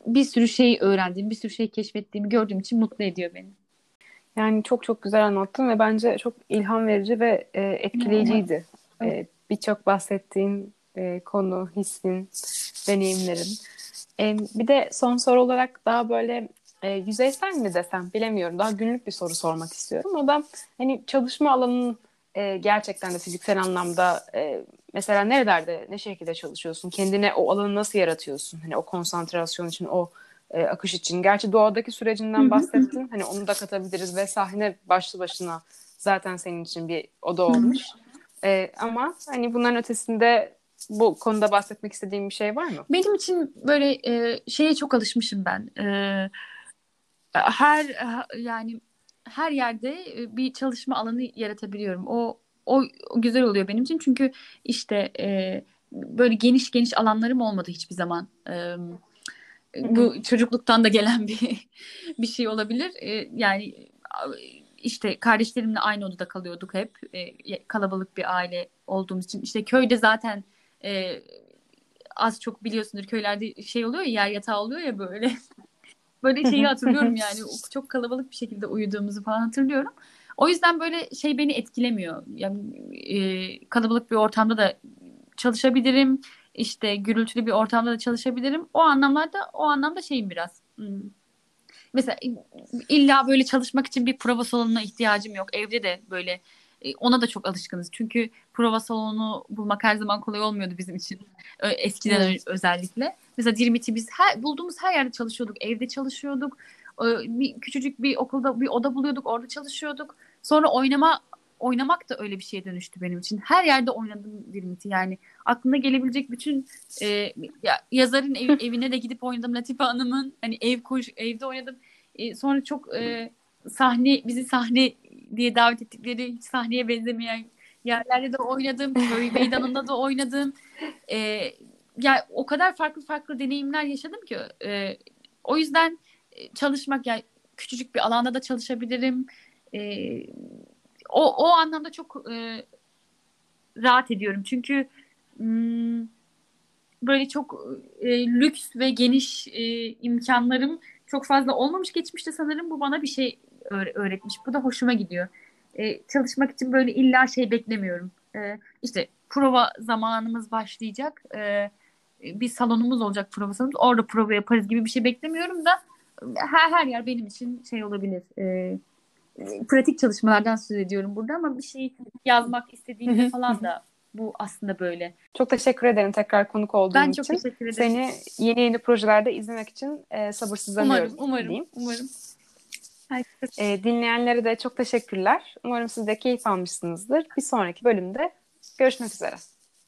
bir sürü şey öğrendiğim, bir sürü şey keşfettiğimi gördüğüm için mutlu ediyor beni. Yani çok çok güzel anlattın ve bence çok ilham verici ve e, etkileyiciydi. Evet. E, Birçok bahsettiğin e, konu, hissin, deneyimlerin. E, bir de son soru olarak daha böyle e, yüzeysel mi desem bilemiyorum. Daha günlük bir soru sormak istiyorum. O da hani çalışma alanının e, gerçekten de fiziksel anlamda e, mesela nerelerde ne şekilde çalışıyorsun? Kendine o alanı nasıl yaratıyorsun? Hani o konsantrasyon için, o e, akış için. Gerçi doğadaki sürecinden bahsettin. Hani onu da katabiliriz ve sahne başlı başına zaten senin için bir oda olmuş. E, ama hani bunların ötesinde bu konuda bahsetmek istediğim bir şey var mı? Benim için böyle e, şeye çok alışmışım ben. E, her yani her yerde bir çalışma alanı yaratabiliyorum. O o, o güzel oluyor benim için çünkü işte e, böyle geniş geniş alanlarım olmadı hiçbir zaman. E, bu çocukluktan da gelen bir bir şey olabilir. E, yani işte kardeşlerimle aynı odada kalıyorduk hep. E, kalabalık bir aile olduğumuz için. İşte köyde zaten e, az çok biliyorsundur köylerde şey oluyor ya yer yatağı oluyor ya böyle. böyle şeyi hatırlıyorum yani. Çok kalabalık bir şekilde uyuduğumuzu falan hatırlıyorum. O yüzden böyle şey beni etkilemiyor. Yani e, kalabalık bir ortamda da çalışabilirim. İşte gürültülü bir ortamda da çalışabilirim. O anlamlarda o anlamda şeyim biraz. Hmm. Mesela illa böyle çalışmak için bir prova salonuna ihtiyacım yok. Evde de böyle ona da çok alışkınız. Çünkü prova salonu bulmak her zaman kolay olmuyordu bizim için. Eskiden evet. özellikle. Mesela Dirmit'i biz her, bulduğumuz her yerde çalışıyorduk. Evde çalışıyorduk. Bir, küçücük bir okulda bir oda buluyorduk. Orada çalışıyorduk. Sonra oynama oynamak da öyle bir şeye dönüştü benim için. Her yerde oynadım Dirmit'i yani. Aklına gelebilecek bütün e, ya, yazarın ev, evine de gidip oynadım. Latife Hanım'ın hani ev koş evde oynadım. E, sonra çok e, sahne bizi sahne diye davet ettikleri hiç sahneye benzemeyen yerlerde de oynadım. Köy meydanında da oynadım. E, yani o kadar farklı farklı deneyimler yaşadım ki e, o yüzden e, çalışmak yani küçücük bir alanda da çalışabilirim. E, o, o anlamda çok e, rahat ediyorum. Çünkü m, böyle çok e, lüks ve geniş e, imkanlarım çok fazla olmamış geçmişte sanırım bu bana bir şey öğretmiş. Bu da hoşuma gidiyor. E, çalışmak için böyle illa şey beklemiyorum. E, işte prova zamanımız başlayacak. E, bir salonumuz olacak prova salonumuz. Orada prova yaparız gibi bir şey beklemiyorum da her, her yer benim için şey olabilir. E, pratik çalışmalardan söz ediyorum burada ama bir şey yazmak istediğimde falan da bu aslında böyle. Çok teşekkür ederim tekrar konuk olduğun ben için. Ben çok teşekkür ederim. Seni yeni yeni projelerde izlemek için e, sabırsızlanıyorum. Umarım, umarım, diyeyim. umarım. E, dinleyenlere de çok teşekkürler. Umarım siz de keyif almışsınızdır. Bir sonraki bölümde görüşmek üzere.